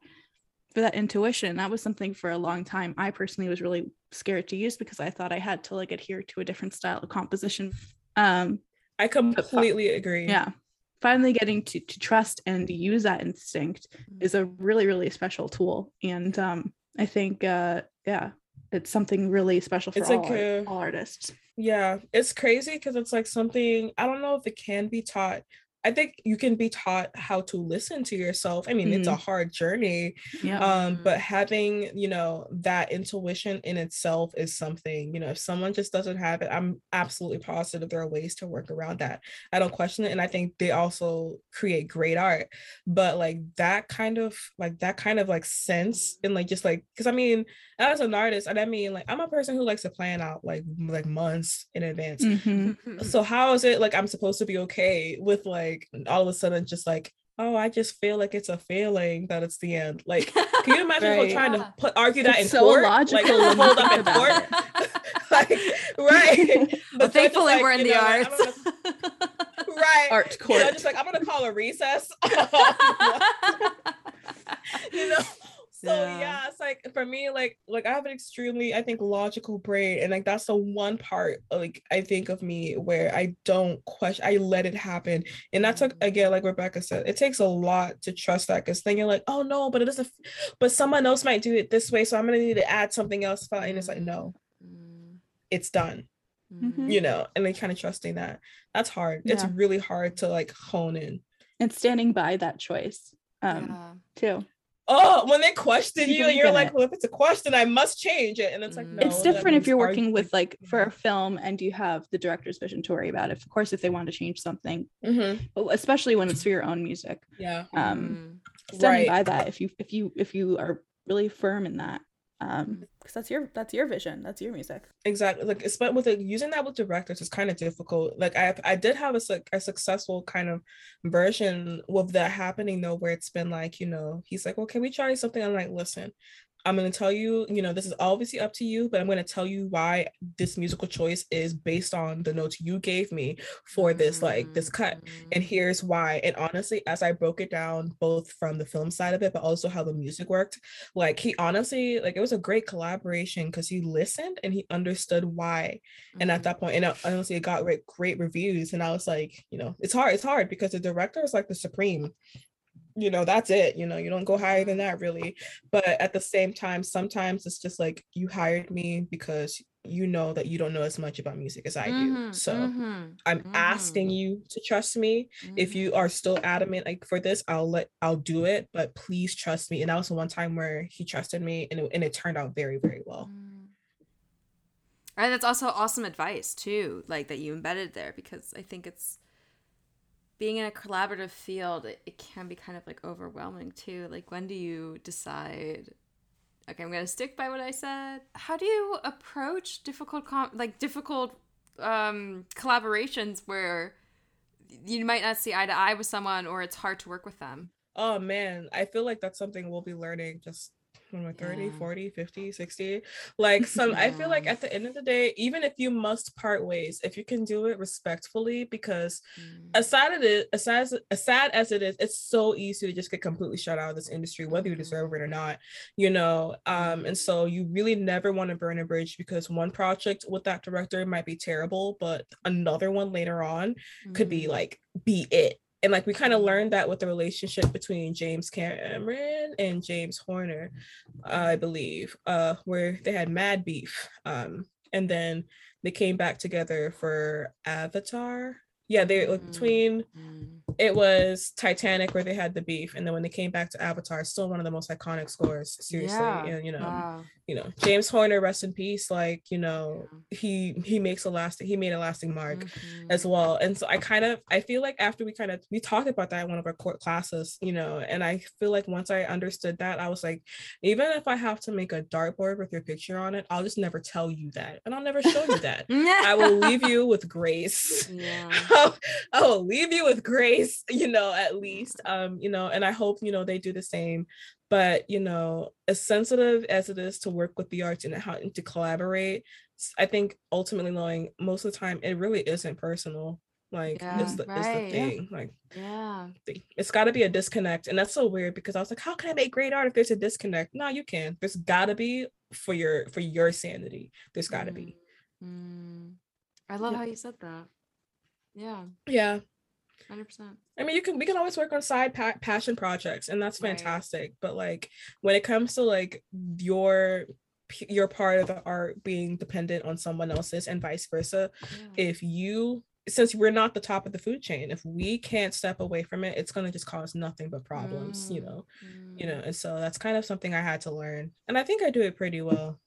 Speaker 2: for that intuition. That was something for a long time. I personally was really scared to use because I thought I had to like adhere to a different style of composition. Um,
Speaker 3: i completely agree.
Speaker 2: Yeah. Finally getting to to trust and use that instinct is a really really special tool. And um i think uh yeah it's something really special for
Speaker 3: It's
Speaker 2: all,
Speaker 3: like a-
Speaker 2: all artists.
Speaker 3: Yeah it's crazy because it's like something i don't know if it can be taught i think you can be taught how to listen to yourself i mean it's a hard journey
Speaker 2: yeah
Speaker 3: um but having you know that intuition in itself is something you know if someone just doesn't have it i'm absolutely positive there are ways to work around that. I don't question it and i think they also create great art but like that kind of like that kind of like sense and like just like because i mean as an artist and i mean like i'm a person who likes to plan out like like months in advance.
Speaker 2: Mhm.
Speaker 3: so how is it like i'm supposed to be okay with like all of a sudden just like oh i just feel like it's a feeling that it's the end. Like can you imagine
Speaker 2: Right.
Speaker 3: trying
Speaker 1: Yeah.
Speaker 3: to put argue that
Speaker 2: It's
Speaker 3: in
Speaker 2: so
Speaker 3: court?
Speaker 2: Logical
Speaker 3: like hold up in court? like right. The
Speaker 1: well, thankfully
Speaker 3: like,
Speaker 1: we're in the
Speaker 3: know,
Speaker 1: arts.
Speaker 3: I'm gonna- right.
Speaker 2: Art
Speaker 3: the
Speaker 2: court
Speaker 3: judge is like i'm gonna call a recess. You know so
Speaker 1: Yeah.
Speaker 3: yeah. it's like for me like like i have an extremely i think logical brain and like that's the one part like i think of me where i don't question i let it happen and that's like again like rebecca said it takes a lot to trust that because then you're like oh no but it doesn't f- but someone else might do it this way so i'm gonna need to add something else and it's like no
Speaker 1: Mm,
Speaker 3: it's done
Speaker 2: Mhm.
Speaker 3: you know and then kind of trusting that that's hard it's really hard to like hone in
Speaker 2: and standing by that choice um
Speaker 1: yeah.
Speaker 2: too
Speaker 3: oh when they question
Speaker 2: You
Speaker 3: you and
Speaker 2: believe
Speaker 3: you're like
Speaker 2: it.
Speaker 3: well if it's a question i must change it and it's like no,
Speaker 2: it's different if you're working with like for a film and you have the director's vision to worry about of course if they want to change something
Speaker 3: Mhm.
Speaker 2: but especially when it's for your own music
Speaker 3: yeah
Speaker 2: um
Speaker 1: Mm.
Speaker 2: standing
Speaker 3: Right.
Speaker 2: by that if you if you if you are really firm in that um because that's your that's your vision that's your music.
Speaker 3: Exactly like it's but with it, using that with directors is kind of difficult like i i did have a, a successful kind of version with that happening though where it's been like you know he's like well can we try something? I'm like listen i'm going to tell you you know this is obviously up to you but i'm going to tell you why this musical choice is based on the notes you gave me for this like this cut. And
Speaker 1: Mm.
Speaker 3: here's why. And honestly as i broke it down both from the film side of it but also how the music worked like he honestly like it was a great collaboration because he listened and he understood why. And at that point and honestly it got great, great reviews. And i was like you know it's hard it's hard because the director is like the supreme you know that's it you know you don't go higher than that really but at the same time sometimes it's just like you hired me because you know that you don't know as much about music as I do.
Speaker 1: Mhm,
Speaker 3: So
Speaker 1: mhm,
Speaker 3: I'm asking
Speaker 1: mhm,
Speaker 3: you to trust me. If you are still adamant like for this, I'll let I'll do it, but please trust me. And that was the one time where he trusted me and it, and it turned out very, very well.
Speaker 1: Mm. And that's also awesome advice too, like that you embedded there because I think it's being in a collaborative field, it, it can be kind of like overwhelming too. Like when do you decide okay, I'm going to stick by what I said? How do you approach difficult com- like difficult um collaborations where you might not see eye to eye with someone or it's hard to work with them?
Speaker 3: Oh man, I feel like that's something we'll be learning just when we're 30,
Speaker 1: Yeah.
Speaker 3: 40, 50, 60. Like some I feel like at the end of the day, even if you must part ways, if you can do it respectfully, because
Speaker 1: Mm.
Speaker 3: aside of it, aside as, sad as it is, it's so easy to just get completely shut out of this industry, whether you deserve it or not, you know. Um, and so you really never want to burn a bridge because one project with that director might be terrible, but another one later on could be
Speaker 1: Mm.
Speaker 3: like be it. And like we kind of learned that with the relationship between James Cameron and James Horner, I believe, uh, where they had mad beef. Um, and then they came back together for Avatar. Yeah, they like
Speaker 1: Mhm.
Speaker 3: between
Speaker 1: Mm.
Speaker 3: it was Titanic where they had the beef, and then when they came back to Avatar, still one of the most iconic scores. Seriously,
Speaker 1: Yeah.
Speaker 3: and you know,
Speaker 1: Wow.
Speaker 3: you know, James Horner, rest in peace. Like you know, he he makes a lasting he made a lasting mark
Speaker 1: Mhm.
Speaker 3: as well. And so I kind of I feel like after we kind of we talked about that in one of our court classes, you know, and I feel like once I understood that, I was like, even if I have to make a dartboard with your picture on it, I'll just never tell you that, and I'll never show you that. I will leave you with grace.
Speaker 1: Yeah.
Speaker 3: I will leave you with grace, you know, at least. Um, you know, and I hope, you know, they do the same. But, you know, as sensitive as it is to work with the arts and how and to collaborate, I think ultimately knowing most of the time it really isn't personal. Like
Speaker 1: Yeah,
Speaker 3: it's the, it's
Speaker 1: right,
Speaker 3: the
Speaker 1: yeah.
Speaker 3: thing. Like
Speaker 1: Yeah.
Speaker 3: it's got to be a disconnect, and that's so weird because I was like, how can I make great art if there's a disconnect? No, you can. There's got to be for your for your sanity. There's got to be.
Speaker 1: Mm. I love
Speaker 3: Yeah.
Speaker 1: how you said that. Yeah,
Speaker 3: Yeah.
Speaker 1: hundred percent.
Speaker 3: I mean, you can we can always work on side pa- passion projects, and that's
Speaker 1: Right.
Speaker 3: fantastic. But like when it comes to like your your part of the art being dependent on someone else's and vice versa, if you since we're not the top of the food chain, if we can't step away from it, it's gonna just cause nothing but problems, you know. Mm. You know, and so that's kind of something I had to learn, and I think I do it pretty well,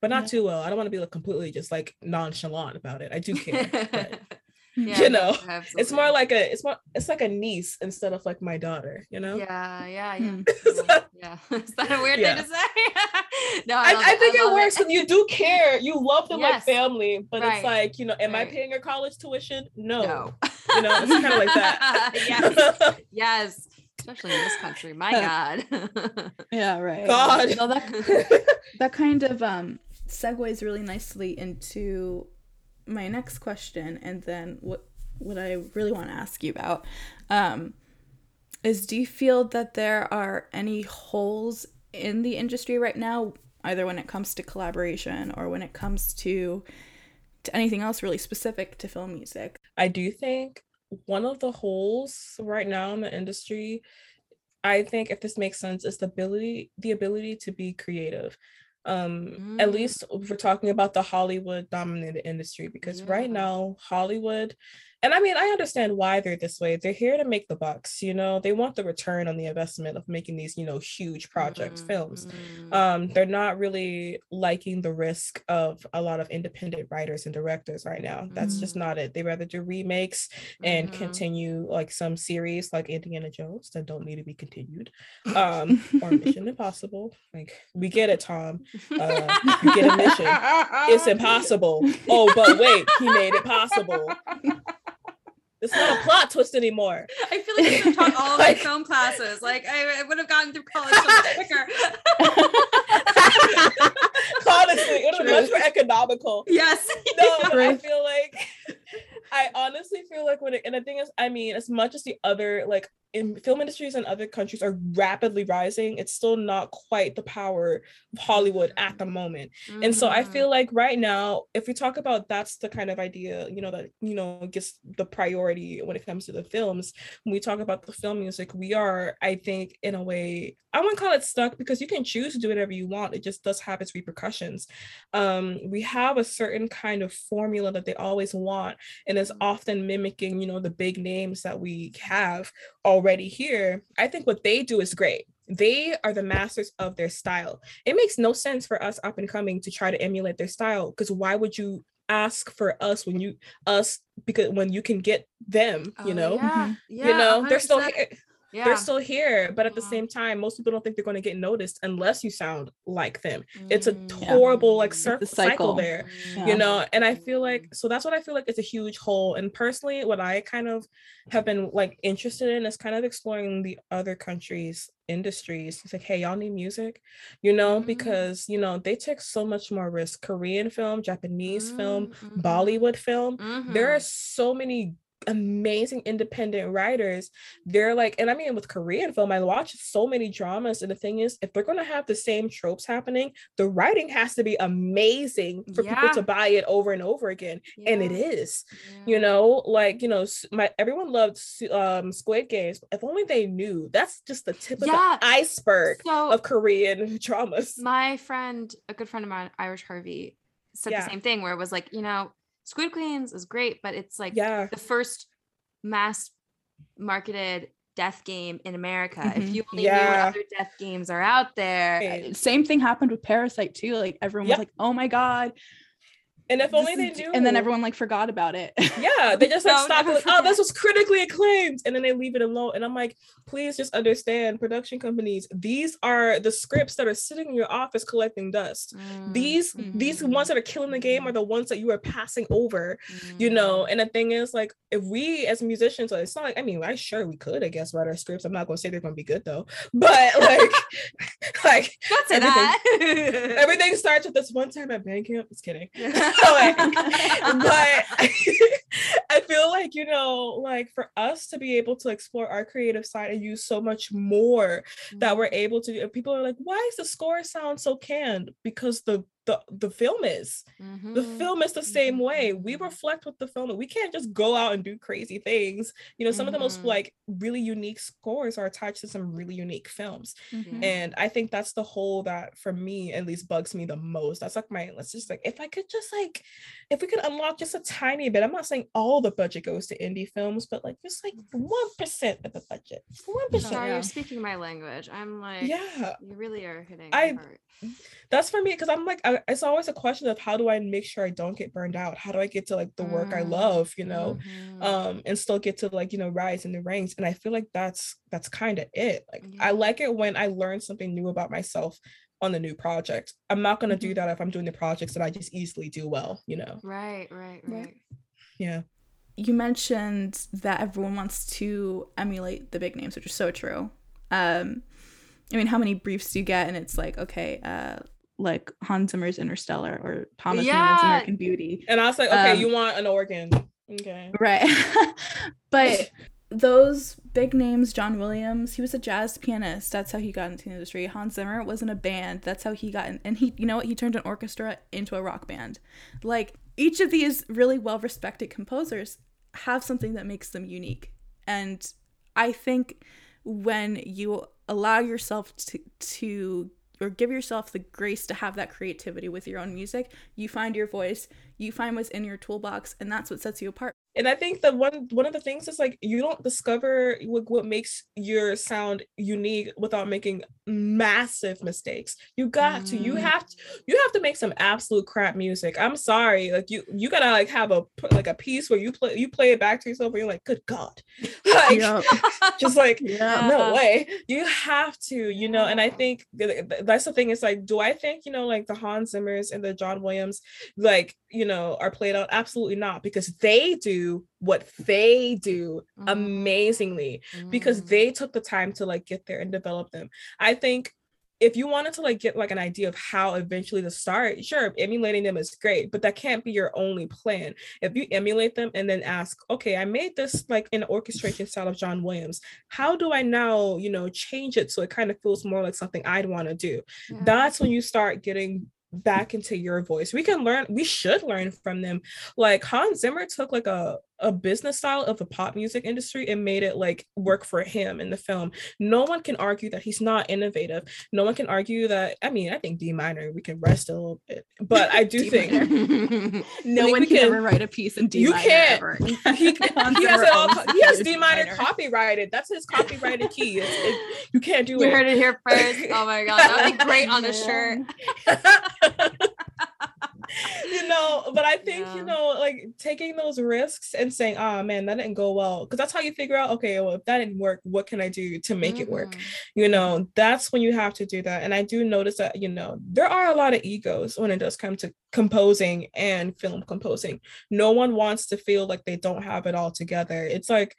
Speaker 3: but not
Speaker 2: Yeah.
Speaker 3: too well. I don't want to be like completely just like nonchalant about it. I do care, but
Speaker 1: Yeah,
Speaker 3: you
Speaker 1: no,
Speaker 3: know, it's more like a it's more it's like a niece instead of like my daughter you know
Speaker 1: Yeah, yeah, yeah.
Speaker 2: Hmm.
Speaker 1: yeah. yeah. Is that a weird
Speaker 3: Yeah.
Speaker 1: thing to say? no, I,
Speaker 3: I, I think it, works when you do care you love them like family but
Speaker 1: Right.
Speaker 3: it's like you know am i paying your college tuition no,
Speaker 1: No.
Speaker 3: you know it's kind of like that
Speaker 1: yes. Yes. Especially in this country. My God.
Speaker 2: Yeah, right.
Speaker 3: God.
Speaker 2: No, that that kind of um segues really nicely into my next question and then what what I really want to ask you about um is do you feel that there are any holes in the industry right now either when it comes to collaboration or when it comes to to anything else really specific to film music?
Speaker 3: I do think one of the holes right now in the industry i think if this makes sense is the ability the ability to be creative um at
Speaker 1: Mm.
Speaker 3: least if we're talking about the hollywood dominated industry because right now hollywood and i mean i understand why they're this way. They're here to make the bucks you know? They want the return on the investment of making these you know huge projects
Speaker 1: Mhm,
Speaker 3: films.
Speaker 1: mhm.
Speaker 3: um they're not really liking the risk of a lot of independent writers and directors right now. That's just
Speaker 1: Mhm.
Speaker 3: not it. They rather do remakes and
Speaker 1: Mhm.
Speaker 3: continue like some series like indiana jones that don't need to be continued um or mission impossible. Like we get it tom. Uh, get a mission. it's impossible. Oh but wait he made it possible it's not a plot twist anymore
Speaker 1: I feel like you could taught all my
Speaker 3: Like-
Speaker 1: film classes. Like I, I would have gotten through college so much quicker.
Speaker 3: honestly it would be much more economical
Speaker 1: yes.
Speaker 3: no, but I feel like I honestly feel like when it, and the thing is, I mean, as much as the other like in film industries in other countries are rapidly rising, it's still not quite the power of Hollywood at the moment. Mm-hmm. And so I
Speaker 1: Mm-hmm.
Speaker 3: feel like right now, if we talk about that's the kind of idea, you know, that you know gets the priority when it comes to the films. When we talk about the film music, we are, I think, in a way, I wouldn't call it stuck because you can choose to do whatever you want. It just does have its repercussions. Um, we have a certain kind of formula that they always want, and is often mimicking, you know, the big names that we have already here. I think what they do is great. They are the masters of their style. It makes no sense for us up and coming to try to emulate their style because why would you ask for us when you us because when you can get them, you
Speaker 1: Oh,
Speaker 3: know?
Speaker 1: yeah, yeah,
Speaker 3: you know, they're still here
Speaker 1: Yeah.
Speaker 3: they're still here but at the same time most people don't think they're going to get noticed unless you sound like them it's a
Speaker 1: Mm.
Speaker 3: horrible like
Speaker 1: Mm.
Speaker 3: cir-
Speaker 2: the
Speaker 3: cycle.
Speaker 2: cycle.
Speaker 3: there
Speaker 2: Yeah.
Speaker 3: you know and i feel like so that's what i feel like is a huge hole and personally what i kind of have been like interested in is kind of exploring the other countries industries it's like hey y'all need music you know
Speaker 1: Mhm.
Speaker 3: because you know they take so much more risk korean film japanese film
Speaker 1: Mm, mhm,
Speaker 3: bollywood film there are
Speaker 1: mhm.
Speaker 3: so many amazing independent writers they're like and i mean with korean film i watch so many dramas and the thing is if they're going to have the same tropes happening the writing has to be amazing for people to buy it over and over again and it is
Speaker 1: yeah.
Speaker 3: you know like you know my everyone loved um squid games if only they knew that's just the tip of the iceberg
Speaker 1: So
Speaker 3: of korean dramas
Speaker 1: my friend, a good friend of mine, Irish Harvey, said
Speaker 3: Yeah.
Speaker 1: the same thing where it was like, you know, Squid Queens is great, but it's like
Speaker 3: yeah
Speaker 1: the first mass marketed death game in America. If
Speaker 2: Mhm.
Speaker 1: you only
Speaker 3: Yeah.
Speaker 1: knew what other death games are out there,
Speaker 3: Right.
Speaker 2: Same thing happened with Parasite too. Like everyone
Speaker 3: Yep.
Speaker 2: was like, "Oh my god!"
Speaker 3: And if only they knew
Speaker 2: And then everyone like forgot about it.
Speaker 3: Yeah, they just like
Speaker 1: No,
Speaker 3: stop like, oh, this was critically acclaimed, and then they leave it alone. And I'm like, please just understand, production companies, these are the scripts that are sitting in your office collecting dust.
Speaker 1: Mm,
Speaker 3: These these ones that are killing the game are the ones that you are passing over, you know.
Speaker 1: mm.
Speaker 3: And the thing is, like, if we as musicians, like, it's not like I mean, I sure we could, I guess, write our scripts. I'm not gonna say they're gonna be good though, but like, like
Speaker 1: say
Speaker 3: everything-
Speaker 1: that.
Speaker 3: everything starts with this one time at band camp. Just kidding.
Speaker 1: Yeah.
Speaker 3: but I feel like you know, like for us to be able to explore our creative side and use so much more that we're mm-hmm. able to. People are like, "Why does the score sound so canned?" Because the the the film is the
Speaker 1: Mhm.
Speaker 3: film is the same way. We reflect with the film. We can't just go out and do crazy things. You know, some of the most
Speaker 1: Mhm.
Speaker 3: like really unique scores are attached to some really unique films.
Speaker 2: Mhm.
Speaker 3: And I think that's the whole that for me at least bugs me the most. That's like my let's just like if I could just like if we could unlock just a tiny bit. I'm not saying all the budget goes to indie films, but like just like one percent of the budget. One percent.
Speaker 1: Sorry,
Speaker 2: Yeah.
Speaker 1: you're speaking my language. I'm like,
Speaker 3: Yeah,
Speaker 1: you really are hitting
Speaker 3: I-
Speaker 1: heart.
Speaker 3: that's for me because I'm like I, it's always a question of how do I make sure I don't get burned out? How do I get to like the work I
Speaker 1: Mm,
Speaker 3: love? You know.
Speaker 1: Mhm.
Speaker 3: um and still get to like you know rise in the ranks and i feel like that's that's kind of it like
Speaker 1: Yeah.
Speaker 3: i like it when i learn something new about myself on the new project i'm not going to do that if i'm doing the projects that i just easily do well you know
Speaker 1: right, right,
Speaker 2: Right.
Speaker 1: right.
Speaker 3: yeah
Speaker 2: you mentioned that everyone wants to emulate the big names, which is so true. Um, I mean, how many briefs do you get? And it's like, okay, uh, like Hans Zimmer's Interstellar or Thomas Newman's American Beauty.
Speaker 3: and i was like okay
Speaker 2: Um,
Speaker 3: you want an organ okay
Speaker 2: Right. but those big names, John Williams, he was a jazz pianist. That's how he got into the industry. Hans Zimmer was in a band. That's how he got in. And he, you know what? He turned an orchestra into a rock band. Like each of these really well respected composers have something that makes them unique. And I think when you allow yourself to, to or give yourself the grace to have that creativity with your own music, you find your voice, you find what's in your toolbox, and that's what sets you apart.
Speaker 3: and i think that one one of the things is like you don't discover what, what makes your sound unique without making massive mistakes you got to you
Speaker 1: Mm.
Speaker 3: have to you have to make some absolute crap music i'm sorry like you you gotta like have a like a piece where you play you play it back to yourself and you're like good god like just like
Speaker 2: Yeah.
Speaker 3: no way you have to you know and i think th- th- that's the thing is like do i think you know like the hans zimmers and the john williams like you know are played out absolutely not because they do what they do amazingly because
Speaker 1: Mm.
Speaker 3: they took the time to like get there and develop them i think if you wanted to like get like an idea of how eventually to start, sure, emulating them is great, but that can't be your only plan. If you emulate them and then ask, okay, I made this like in orchestration style of John Williams. How do I now, you know, change it so it kind of feels more like something I'd want to do? Yeah. That's when you start getting back into your voice. We can learn, we should learn from them. Like Hans Zimmer took like a a business style of the pop music industry and made it like work for him in the film. No one can argue that he's not innovative. No one can argue that I mean, I think D minor we can rest a little bit. But I do think
Speaker 2: no one can, can, ever write a piece in D you minor. You can't. Ever. He, he
Speaker 3: has it all he has D minor, minor copyrighted. That's his copyrighted key. It's, it, you can't do
Speaker 1: you
Speaker 3: it.
Speaker 1: You heard it here first. Oh my god, that would be great on a shirt.
Speaker 3: you know, but I think, yeah. you know, like taking those risks and saying, oh man, that didn't go well. Cause that's how you figure out, okay, well, if that didn't work, what can I do to make mm-hmm. it work? Mm-hmm. You know, that's when you have to do that. And I do notice that, you know, there are a lot of egos when it does come to composing and film composing. No one wants to feel like they don't have it all together. It's like,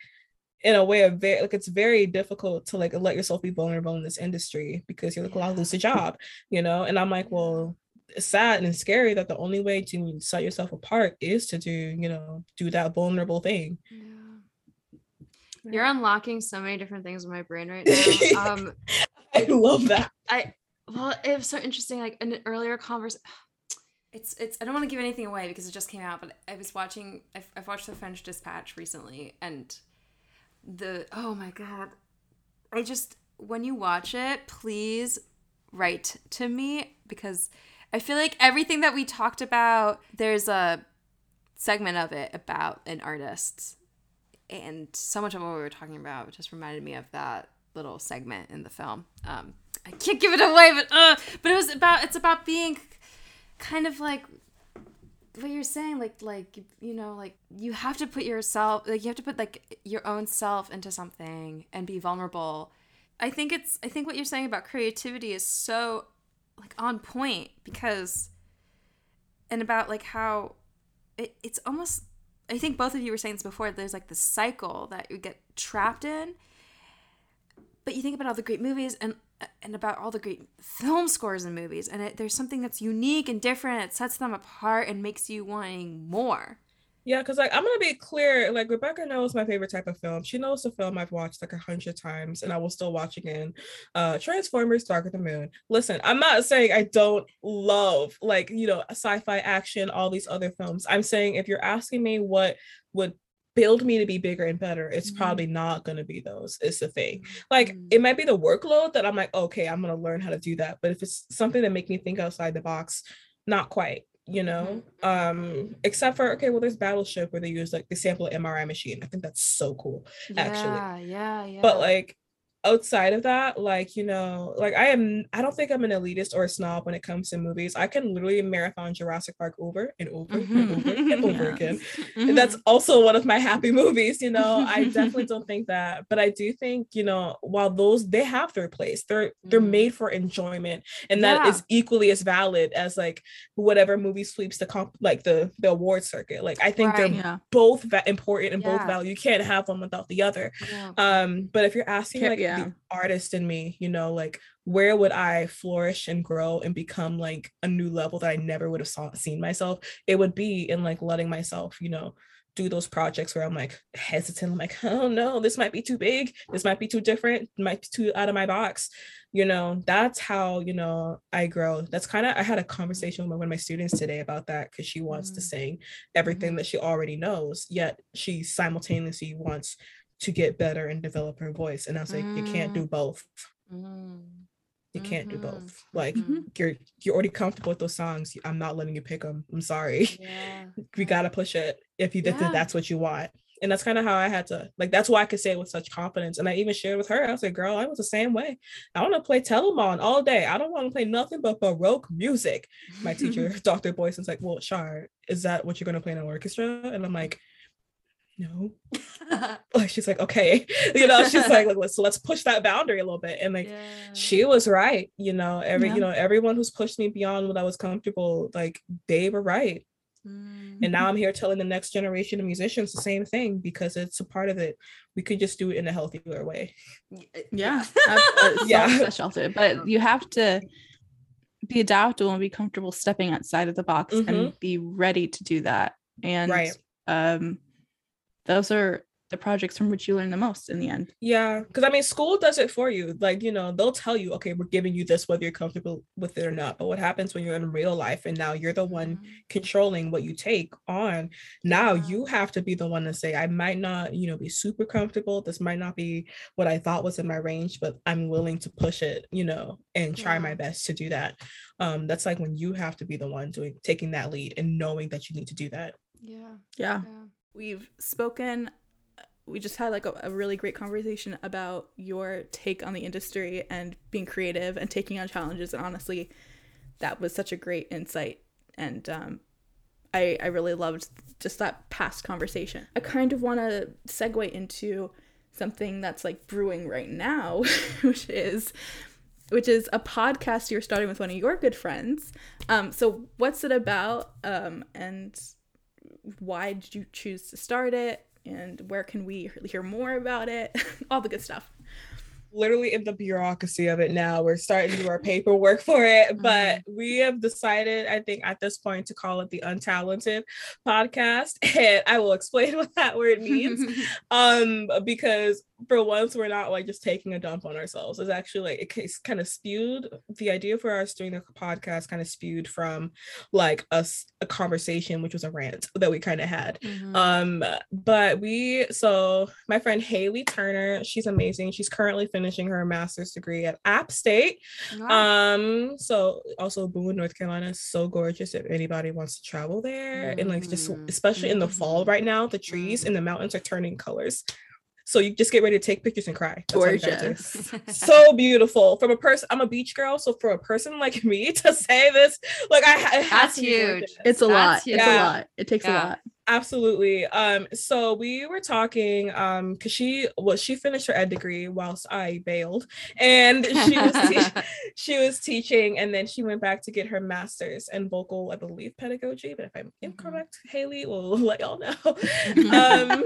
Speaker 3: in a way of very like it's very difficult to like let yourself be vulnerable in this industry because you're like, well, I'll lose a job, you know. And I'm like, well, sad and scary that the only way to set yourself apart is to do you know do that vulnerable thing. Yeah.
Speaker 1: you're unlocking so many different things in my brain right now. Um
Speaker 3: i love that.
Speaker 1: I well it was so interesting like in an earlier conversation it's it's i don't want to give anything away because it just came out but i was watching I've, I've watched the french dispatch recently and the oh my god. I just when you watch it please write to me because I feel like everything that we talked about, there's a segment of it about an artist. And so much of what we were talking about just reminded me of that little segment in the film. Um, I can't give it away, but uh, but it was about it's about being kind of like what you're saying, like like you know, like you have to put yourself, like you have to put like your own self into something and be vulnerable. I think it's I think what you're saying about creativity is so like on point because and about like how it, it's almost I think both of you were saying this before there's like the cycle that you get trapped in but you think about all the great movies and and about all the great film scores and movies and it, there's something that's unique and different it sets them apart and makes you wanting more
Speaker 3: yeah, because like I'm gonna be clear, like Rebecca knows my favorite type of film. She knows the film I've watched like a hundred times and I will still watch again. Uh Transformers Dark of the Moon. Listen, I'm not saying I don't love like you know sci-fi action, all these other films. I'm saying if you're asking me what would build me to be bigger and better, it's mm-hmm. probably not gonna be those. It's the thing. Like mm-hmm. it might be the workload that I'm like, okay, I'm gonna learn how to do that. But if it's something that make me think outside the box, not quite you know mm-hmm. um except for okay well there's battleship where they use like the sample mri machine. I think that's so cool
Speaker 1: yeah, actually. Yeah yeah
Speaker 3: but like outside of that, like, you know, like I am, I don't think I'm an elitist or a snob when it comes to movies. I can literally marathon Jurassic Park over and over mm-hmm. and over and over yes. again. Mm-hmm. And that's also one of my happy movies, you know. I definitely don't think that, but I do think, you know, while those they have their place, they're mm-hmm. they're made for enjoyment, and yeah. that is equally as valid as like whatever movie sweeps the comp like the the award circuit. Like I think right, they're yeah. both va- important and yeah. both valid. You can't have one without the other. Um, but if you're asking like yeah. the artist in me, you know, like where would I flourish and grow and become like a new level that I never would have saw, seen myself? It would be in like letting myself, you know, do those projects where I'm like hesitant. I'm like, oh no, this might be too big. This might be too different. Might be too out of my box. You know, that's how, you know, I grow. That's kind of, I had a conversation with one of my students today about that because she wants mm-hmm. to sing everything that she already knows, yet she simultaneously wants to get better and develop her voice. And I was like, mm. you can't do mm. both. Mm. You can't mm-hmm. do both. Like mm-hmm. you're you're already comfortable with those songs. I'm not letting you pick them. I'm sorry. Yeah. we gotta push it if you yeah. that's what you want. And that's kind of how I had to like. That's why I could say it with such confidence. And I even shared with her. I was like, "Girl, I was the same way. I want to play Telemann all day. I don't want to play nothing but baroque music." My teacher, Dr. Boyson's like, "Well, Shar, is that what you're gonna play in an orchestra?" And I'm like, no like she's like okay you know she's like, like let's let's push that boundary a little bit and like yeah. she was right you know every yeah. you know everyone who's pushed me beyond what i was comfortable like they were right
Speaker 1: Mm.
Speaker 3: And now I'm here telling the next generation of musicians the same thing because it's a part of it. We could just do it in a healthier way.
Speaker 2: Yeah. uh,
Speaker 3: Yeah.
Speaker 2: yeah. shelter. But you have to be adaptable and be comfortable stepping outside of the box and be ready to do that. And
Speaker 3: Right.
Speaker 2: um those are the projects from which you learn the most in the end.
Speaker 3: Yeah, because I mean, school does it for you. Like, you know, they'll tell you, okay, we're giving you this whether you're comfortable with it or not. But what happens when you're in real life and now you're the one controlling what you take on? Now you have to be the one to say, I might not, you know, be super comfortable. This might not be what I thought was in my range, but I'm willing to push it, you know, and try
Speaker 1: Yeah.
Speaker 3: my best to do that. Um, that's like when you have to be the one doing taking that lead and knowing that you need to do that.
Speaker 1: Yeah.
Speaker 2: Yeah.
Speaker 1: Yeah.
Speaker 2: We've spoken we just had like a, a really great conversation about your take on the industry and being creative and taking on challenges and honestly that was such a great insight and um I, I really loved just that past conversation. I kind of want to segue into something that's like brewing right now, which is which is a podcast you're starting with one of your good friends. Um, so what's it about? Um, and why did you choose to start it? And where can we hear more about it? All the good stuff.
Speaker 3: literally in the bureaucracy of it now. We're starting to do our paperwork for it, but we have decided, I think, at this point to call it the Untalented Podcast. And I will explain what that word means. um, because for once we're not like just taking a dump on ourselves. It's actually like it kind of spewed. The idea for us doing the podcast kind of spewed from like us a conversation, which was a rant that we kind of had.
Speaker 1: Mhm.
Speaker 3: Um, but we so my friend Haley Turner, she's amazing. She's currently finishing her master's degree at App State.
Speaker 1: Wow.
Speaker 3: Um, so also Boone, North Carolina is so gorgeous if anybody wants to travel there. And like just
Speaker 1: Mm.
Speaker 3: especially in the fall
Speaker 1: Mhm.
Speaker 3: right now, the trees and the mountains are turning colors. So you just get ready to take pictures and cry. That's all you gotta do
Speaker 2: Gorgeous.
Speaker 3: so beautiful from a person i'm a beach girl so for a person like me to say this like i it
Speaker 1: That's huge.
Speaker 2: It's a
Speaker 1: That's
Speaker 2: lot. It's
Speaker 1: huge.
Speaker 2: a lot. It takes
Speaker 1: Yeah.
Speaker 2: a lot.
Speaker 3: absolutely um so we were talking um because she well she finished her ed degree whilst i bailed and she was te- she was teaching and then she went back to get her master's in vocal i believe pedagogy but if i'm incorrect haley will let y'all know um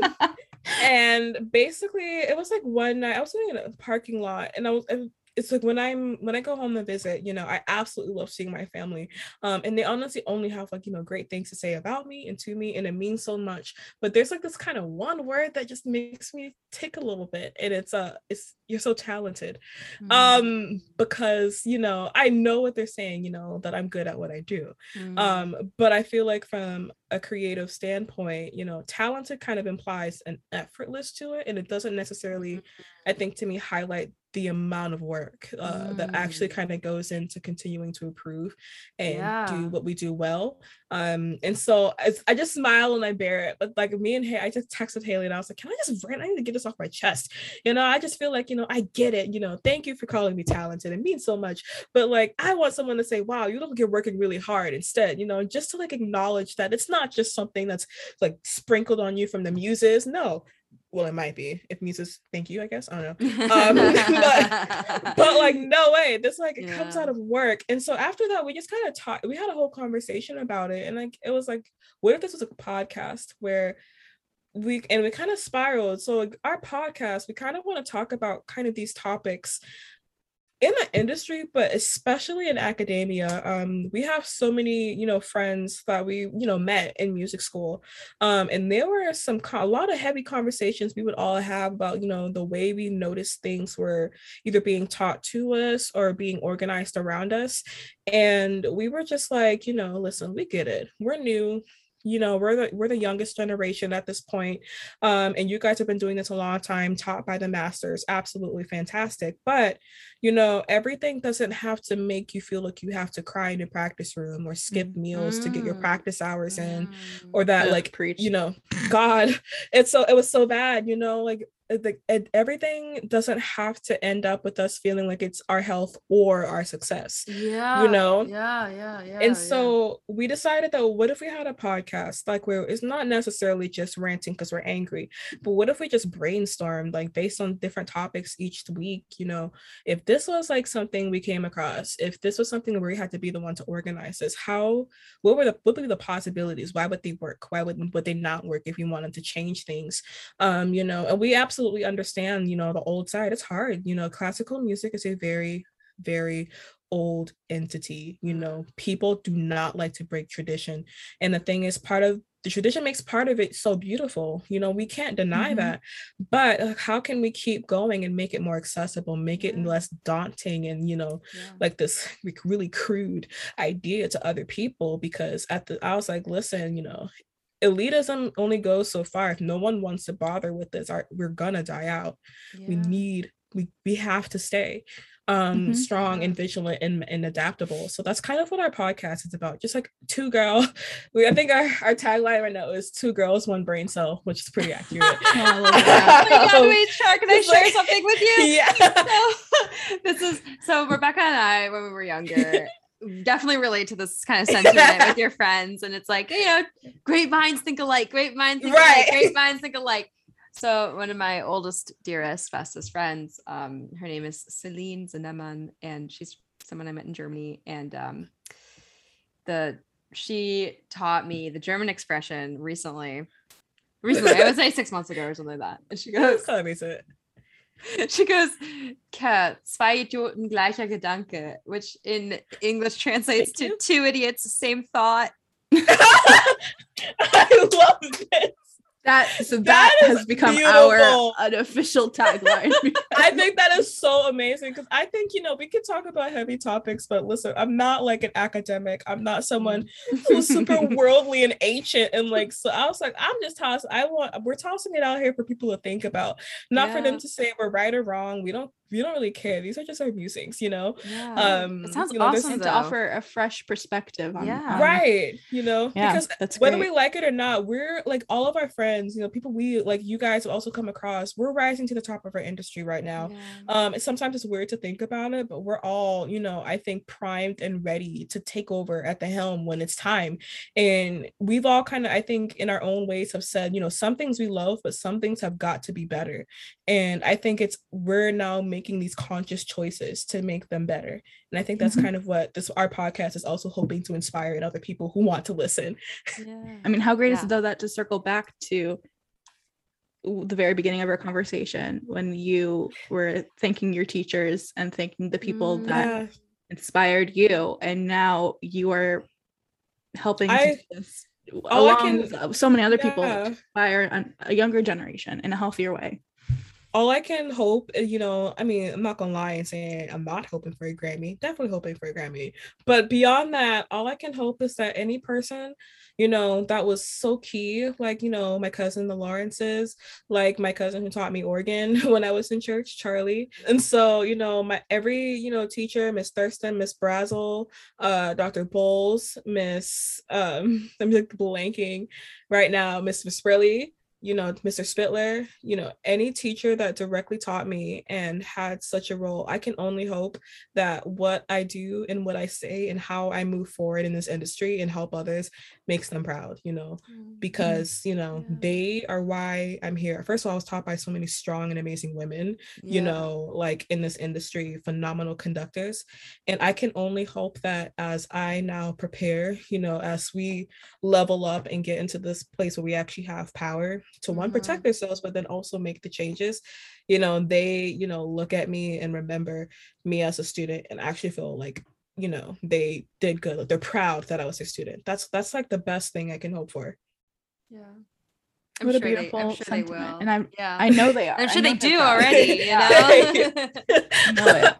Speaker 3: and basically it was like one night i was sitting in a parking lot and i was and it's like when i'm when i go home to visit you know i absolutely love seeing my family um and they honestly only have like you know great things to say about me and to me and it means so much but there's like this kind of one word that just makes me tick a little bit and it's uh it's you're so talented
Speaker 1: Mm.
Speaker 3: um because you know i know what they're saying you know that i'm good at what i do
Speaker 1: Mm.
Speaker 3: um but i feel like from a creative standpoint you know talented kind of implies an effortless to it and it doesn't necessarily i think to me highlight the amount of work uh, that actually
Speaker 1: Mm.
Speaker 3: kind of goes into continuing to improve and
Speaker 1: Yeah.
Speaker 3: do what we do well. Um and so I, I just smile and i bear it but like me and hey i just texted haley and i was like can i just rant i need to get this off my chest. You know i just feel like you know i get it you know thank you for calling me talented. It means so much. But like i want someone to say wow you look like you're working really hard. Instead you know just to like acknowledge that it's not just something that's like sprinkled on you from the muses. No well it might be if muses thank you i guess i don't know. Um, but- but like no way this like it comes out of work. And so after that we just kind of talked we had a whole conversation about it and like it was like what if this was a podcast where we and we kind of spiraled. So like our podcast we kind of want to talk about kind of these topics in the industry but especially in academia um we have so many you know friends that we you know met in music school um and there were some a lot of heavy conversations we would all have about you know the way we noticed things were either being taught to us or being organized around us and we were just like you know listen we get it. We're new you know we're the we're the youngest generation at this point um and you guys have been doing this a long time taught by the masters absolutely fantastic but you know everything doesn't have to make you feel like you have to cry in your practice room or skip meals to get your
Speaker 1: Mm.
Speaker 3: practice hours in
Speaker 1: Mm.
Speaker 3: or that
Speaker 2: Ugh,
Speaker 3: like
Speaker 2: preach.
Speaker 3: you know god it's so it was so bad you know like the, it, everything doesn't have to end up with us feeling like it's our health or our success.
Speaker 1: Yeah.
Speaker 3: You know?
Speaker 1: Yeah, yeah, yeah.
Speaker 3: and so we decided that what if we had a podcast like where it's not necessarily just ranting because we're angry, but what if we just brainstormed like based on different topics each week? You know, if this was like something we came across, if this was something where we had to be the one to organize this, how what were the what would be the possibilities? Why would they work? Why would would they not work if you wanted to change things? Um, you know, and we absolutely understand, you know, the old side. It's hard, you know, classical music is a very, very old entity you know people do not like to break tradition and the thing is part of the tradition makes part of it so beautiful you know we can't deny
Speaker 2: Mhm.
Speaker 3: that but how can we keep going and make it more accessible make it
Speaker 1: Yeah.
Speaker 3: less daunting and you know
Speaker 1: yeah.
Speaker 3: like this like, really crude idea to other people because at the I was like, listen, you know, elitism only goes so far. If no one wants to bother with this, our, we're gonna die out. We need we we have to stay um
Speaker 2: Mhm.
Speaker 3: strong and vigilant and, and adaptable. So that's kind of what our podcast is about. Just like two girl. We I think our, our tagline right now is two girls, one brain cell, which is pretty accurate.
Speaker 2: Oh, I love that.
Speaker 1: Oh my god, wait, Shar, can I share
Speaker 3: like-
Speaker 1: something with you?
Speaker 3: yeah.
Speaker 1: So, this is so Rebecca and I, when we were younger, definitely relate to this kind of sentiment with your friends. And it's like, you know, great minds think alike, great minds think
Speaker 3: Right.
Speaker 1: alike, great minds think alike. So one of my oldest, dearest, bestest friends, um, her name is Celine Zaneman, and she's someone I met in Germany. And um the she taught me the German expression recently. Recently, I would say six months ago or something like that. And she goes,
Speaker 3: of makes it.
Speaker 1: she goes, Kat, zwei Idioten gleicher Gedanke, which in English translates
Speaker 3: Thank
Speaker 1: to two idiots, same thought.
Speaker 3: I love this.
Speaker 2: That so that,
Speaker 3: That
Speaker 2: has become
Speaker 3: beautiful.
Speaker 2: our unofficial tagline.
Speaker 3: I think that is so amazing because I think you know we could talk about heavy topics, but listen, I'm not like an academic. I'm not someone who's super worldly and ancient and like. So I was like, I'm just tossing. I want we're tossing it out here for people to think about, not for them to say we're right or wrong. We don't we don't really care. These are just our musings, you know.
Speaker 1: Yeah.
Speaker 3: Um,
Speaker 1: it sounds
Speaker 3: you know,
Speaker 1: awesome though.
Speaker 2: to offer a fresh perspective on,
Speaker 1: Yeah.
Speaker 2: on-
Speaker 3: right you know
Speaker 2: Yeah,
Speaker 3: because
Speaker 2: that's
Speaker 3: whether
Speaker 2: great.
Speaker 3: we like it or not we're like all of our friends you know people we like you guys will also come across we're rising to the top of our industry right now
Speaker 1: Yeah.
Speaker 3: um and sometimes it's weird to think about it but we're all you know i think primed and ready to take over at the helm when it's time and we've all kind of i think in our own ways have said you know some things we love but some things have got to be better and i think it's we're now making these conscious choices to make them better and i think that's
Speaker 2: Mhm.
Speaker 3: kind of what this our podcast is also hoping to inspire in other people who want to listen
Speaker 1: yeah.
Speaker 2: I mean, how great is it though that to circle back to the very beginning of our conversation when you were thanking your teachers and thanking the people
Speaker 1: Mm.
Speaker 2: that
Speaker 3: yeah
Speaker 2: inspired you, and now you are helping
Speaker 3: I-
Speaker 2: to just,
Speaker 3: all I
Speaker 2: along
Speaker 3: can-
Speaker 2: with uh, so many other people
Speaker 3: Yeah.
Speaker 2: to inspire a younger generation in a healthier way.
Speaker 3: All I can hope, uh, you know, I mean, I'm not gonna lie and say I'm not hoping for a Grammy, definitely hoping for a Grammy. But beyond that, all I can hope is that any person, you know, that was so key, like, you know, my cousin, the Lawrences, like my cousin who taught me organ when I was in church, Charlie. And so, you know, my every, you know, teacher, Miss Thurston, Miss Brazel, uh, Dr. Bowles, Miss, um, I'm like blanking right now, Miss Sprilly, you know, Mr. Spitler, you know, any teacher that directly taught me and had such a role, I can only hope that what I do and what I say and how I move forward in this industry and help others makes them proud, you know,
Speaker 1: Mm.
Speaker 3: because, you know,
Speaker 1: Yeah.
Speaker 3: they are why I'm here. First of all, I was taught by so many strong and amazing women, you
Speaker 1: Yeah.
Speaker 3: know, like in this industry, phenomenal conductors. And I can only hope that as I now prepare, you know, as we level up and get into this place where we actually have power to one,
Speaker 1: Mhm.
Speaker 3: protect themselves but then also make the changes, you know, they, you know, look at me and remember me as a student and actually feel like, you know, they did good. Like they're proud that I was a student. That's that's like the best thing I can hope for.
Speaker 1: Yeah.
Speaker 2: What a
Speaker 1: sure they-
Speaker 2: beautiful
Speaker 1: I'm sure they will.
Speaker 2: And I'm
Speaker 1: yeah.
Speaker 2: I know they are.
Speaker 1: I'm sure they do already, you
Speaker 3: Yeah.
Speaker 1: know?
Speaker 2: Know it.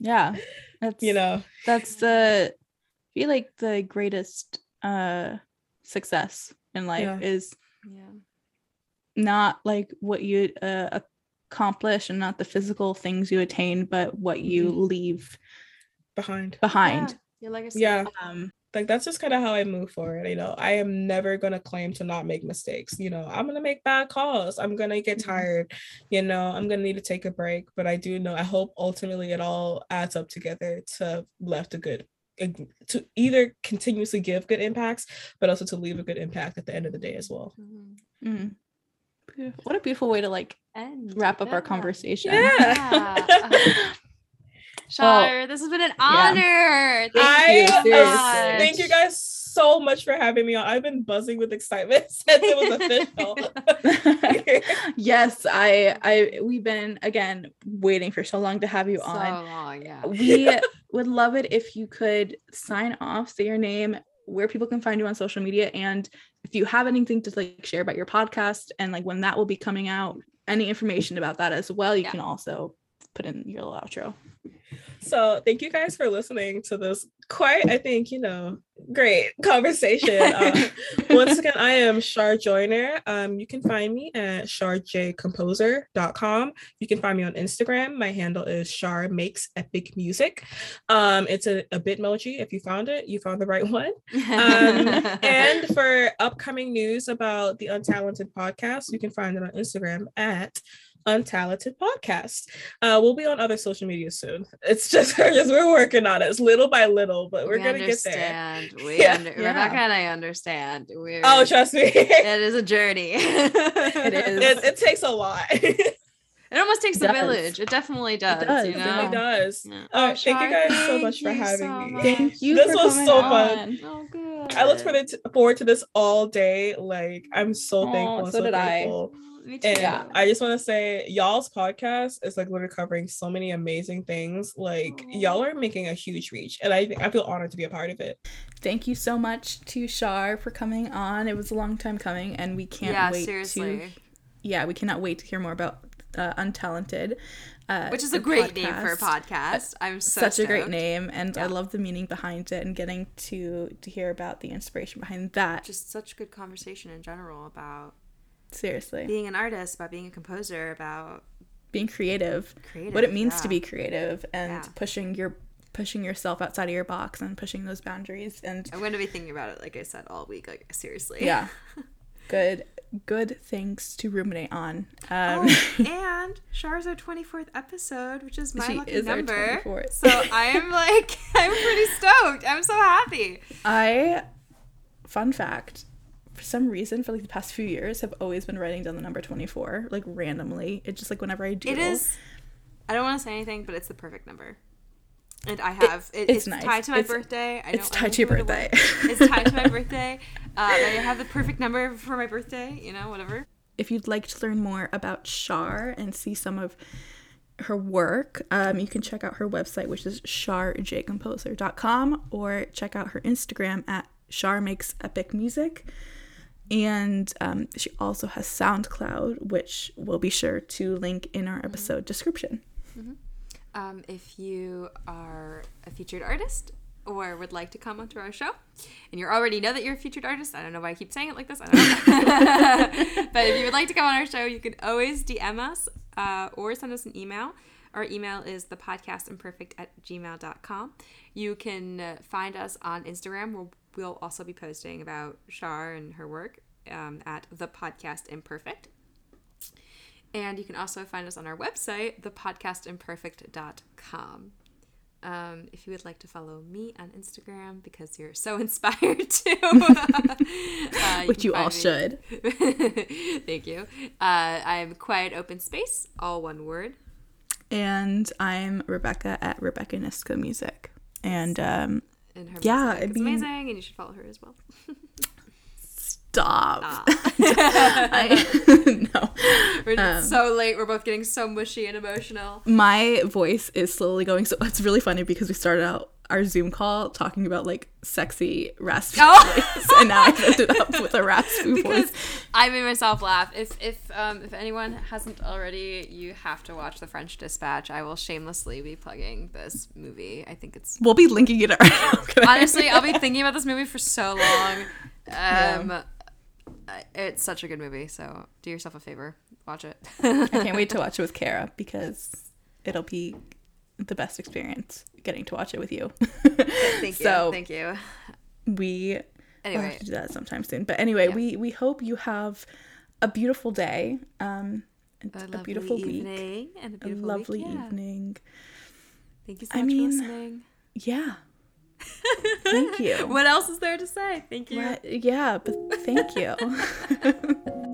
Speaker 2: Yeah. That's
Speaker 3: you know,
Speaker 2: that's the I feel like the greatest uh success in life
Speaker 3: Yeah.
Speaker 2: is
Speaker 1: yeah.
Speaker 2: Not like what you uh, accomplish and not the physical things you attain but what you
Speaker 3: Mhm.
Speaker 2: leave
Speaker 3: behind.
Speaker 2: behind
Speaker 1: Yeah. Your legacy.
Speaker 3: Yeah.
Speaker 2: um
Speaker 3: like that's just kind of how I move forward. You know, I am never gonna claim to not make mistakes. You know, I'm gonna make bad calls. I'm gonna get
Speaker 2: Mm-hmm.
Speaker 3: tired. You know, I'm gonna need to take a break. But I do know. I hope ultimately it all adds up together to left a good to either continuously give good impacts, but also to leave a good impact at the end of the day as well.
Speaker 1: Mhm.
Speaker 2: Mm. Beautiful. What a beautiful way to like
Speaker 1: And
Speaker 2: wrap up our conversation.
Speaker 3: Yeah.
Speaker 1: Yeah. Shar, this has been an honor. Thank
Speaker 3: I
Speaker 1: you. so
Speaker 2: seriously.
Speaker 3: thank you guys so much for having me on. I've been buzzing with excitement since it was official.
Speaker 2: yes, I I we've been again waiting for so long to have you on.
Speaker 1: So
Speaker 2: on.
Speaker 1: long, yeah.
Speaker 2: We would love it if you could sign off, say your name, where people can find you on social media, and if you have anything to like share about your podcast and like when that will be coming out, any information about that as well, you
Speaker 1: Yeah.
Speaker 2: can also put in your little outro.
Speaker 3: So thank you guys for listening to this quite, I think, you know, great conversation. Uh, once again, I am Shar Joyner. Um, you can find me at sharjcomposer.com. You can find me on Instagram. My handle is Shar Makes Epic Music. Um, it's a, a Bitmoji. If you found it, you found the right one. Um, and for upcoming news about the Untalented podcast, you can find it on Instagram at Untalented Podcast. Uh, we'll be on other social media soon. It's just, we're we're working on it. It's little by little, but we're
Speaker 1: We
Speaker 3: gonna get there.
Speaker 1: understand. We
Speaker 3: Yeah.
Speaker 1: under-
Speaker 2: Yeah.
Speaker 1: Rebecca and I understand. We're,
Speaker 3: Oh, trust me. it,
Speaker 1: it is a journey.
Speaker 2: It is.
Speaker 3: it takes a lot. it
Speaker 1: It almost takes
Speaker 2: It
Speaker 1: a village. It definitely does.
Speaker 2: does,
Speaker 1: you
Speaker 2: it
Speaker 1: know?
Speaker 3: really does.
Speaker 1: Yeah.
Speaker 3: Oh,
Speaker 1: Oh,
Speaker 3: thank you
Speaker 1: Shar,
Speaker 3: guys so much for having
Speaker 1: so
Speaker 3: me.
Speaker 1: much.
Speaker 2: Thank you.
Speaker 3: This
Speaker 2: for
Speaker 3: was so
Speaker 2: on.
Speaker 3: fun.
Speaker 1: Oh, good.
Speaker 3: I looked for the forward to this all day. Like I'm so
Speaker 2: Aw,
Speaker 3: thankful. and
Speaker 2: so did I.
Speaker 3: grateful.
Speaker 1: Me too.
Speaker 3: And
Speaker 2: Yeah.
Speaker 3: I just want to say, y'all's podcast is like literally covering so many amazing things. Like y'all are making a huge reach, and I think I feel honored to be a part of it.
Speaker 2: Thank you so much to Shar for coming on. It was a long time coming, and we can't
Speaker 1: yeah,
Speaker 2: wait
Speaker 1: seriously.
Speaker 2: to yeah, we cannot wait to hear more about uh, Untalented, uh,
Speaker 1: Which is a
Speaker 2: the
Speaker 1: great name for a
Speaker 2: podcast.
Speaker 1: podcast. I'm so
Speaker 2: Such a great name, and I love the meaning behind it, and getting to to hear about the inspiration behind that.
Speaker 1: Just such good conversation in general about
Speaker 2: Seriously,
Speaker 1: being an artist, about being a composer, about
Speaker 2: being creative,
Speaker 1: creative.
Speaker 2: what it means to be creative, and
Speaker 1: Yeah.
Speaker 2: pushing your pushing yourself outside of your box and pushing those boundaries and
Speaker 1: I'm going to be thinking about it, like I said, all week. Like seriously.
Speaker 2: yeah good good things to ruminate on um
Speaker 1: Oh, and Shar's our 24th episode, which is my lucky
Speaker 2: is
Speaker 1: number.
Speaker 2: 24th.
Speaker 1: So I am like, I'm pretty stoked. I'm so happy.
Speaker 2: i fun fact for some reason for like the past few years have always been writing down the number 24 like randomly it's just like whenever i do
Speaker 1: It is. I don't want to say anything, but it's the perfect number. And I have it,
Speaker 2: it's
Speaker 1: it's,
Speaker 2: nice.
Speaker 1: tied to my
Speaker 2: It's-
Speaker 1: birthday. I
Speaker 2: it's tied to your birthday.
Speaker 1: it's tied to my birthday. Uh, I have the perfect number for my birthday. You know, whatever.
Speaker 2: if you'd like to learn more about Shar and see some of her work, um, you can check out her website, which is sharjcomposer.com, or check out her Instagram at Shar Makes Epic Music. And um, she also has SoundCloud, which we'll be sure to link in our episode description.
Speaker 1: Um, if you are a featured artist or would like to come onto our show, and you already know that you're a featured artist, I don't know why I keep saying it like this. I don't know. but if you would like to come on our show, you can always DM us uh, or send us an email. Our email is thepodcastimperfect at gmail.com. You can uh, find us on Instagram. We'll, we'll also be posting about Shar and her work um, at the podcast imperfect. And you can also find us on our website, thepodcastimperfect.com. Um, if you would like to follow me on Instagram because you're so inspired to, uh,
Speaker 2: Which
Speaker 1: can
Speaker 2: you all should.
Speaker 1: Thank you. Uh, I'm Quiet Open Space, all one word.
Speaker 2: And I'm Rebecca at Rebecca Niska Music. And um,
Speaker 1: And her
Speaker 2: Yeah,
Speaker 1: music
Speaker 2: I mean-
Speaker 1: amazing, and you should follow her as well.
Speaker 2: stop.
Speaker 1: Ah.
Speaker 2: I, no.
Speaker 1: We're
Speaker 2: Um,
Speaker 1: so late. We're both getting so mushy and emotional.
Speaker 2: my voice is slowly going so it's really funny because we started out our zoom call talking about like sexy raspy
Speaker 1: Oh.
Speaker 2: voice and now i've ended up with a raspy
Speaker 1: because
Speaker 2: voice
Speaker 1: I made myself laugh. If if um, if anyone hasn't already, you have to watch The French Dispatch. I will shamelessly be plugging this movie. I think it's
Speaker 2: we'll be linking it around.
Speaker 1: honestly I'll be thinking about this movie for so long. Um, I- it's such a good movie. So do yourself a favor, watch it.
Speaker 2: i can't wait to watch it with kara because it'll be the best experience getting to watch it with you
Speaker 1: Thank you.
Speaker 2: So-
Speaker 1: Thank you.
Speaker 2: we We'll
Speaker 1: Anyway,
Speaker 2: have to do that sometime soon. But anyway,
Speaker 1: Yeah.
Speaker 2: we we hope you have a beautiful day, um,
Speaker 1: a,
Speaker 2: a, beautiful week,
Speaker 1: evening and a
Speaker 2: a lovely
Speaker 1: week. Yeah.
Speaker 2: evening.
Speaker 1: Thank you so
Speaker 2: I
Speaker 1: much
Speaker 2: mean,
Speaker 1: for listening.
Speaker 2: Yeah, Thank you.
Speaker 1: what else is there to say? Thank you.
Speaker 2: Right, yeah, but thank you.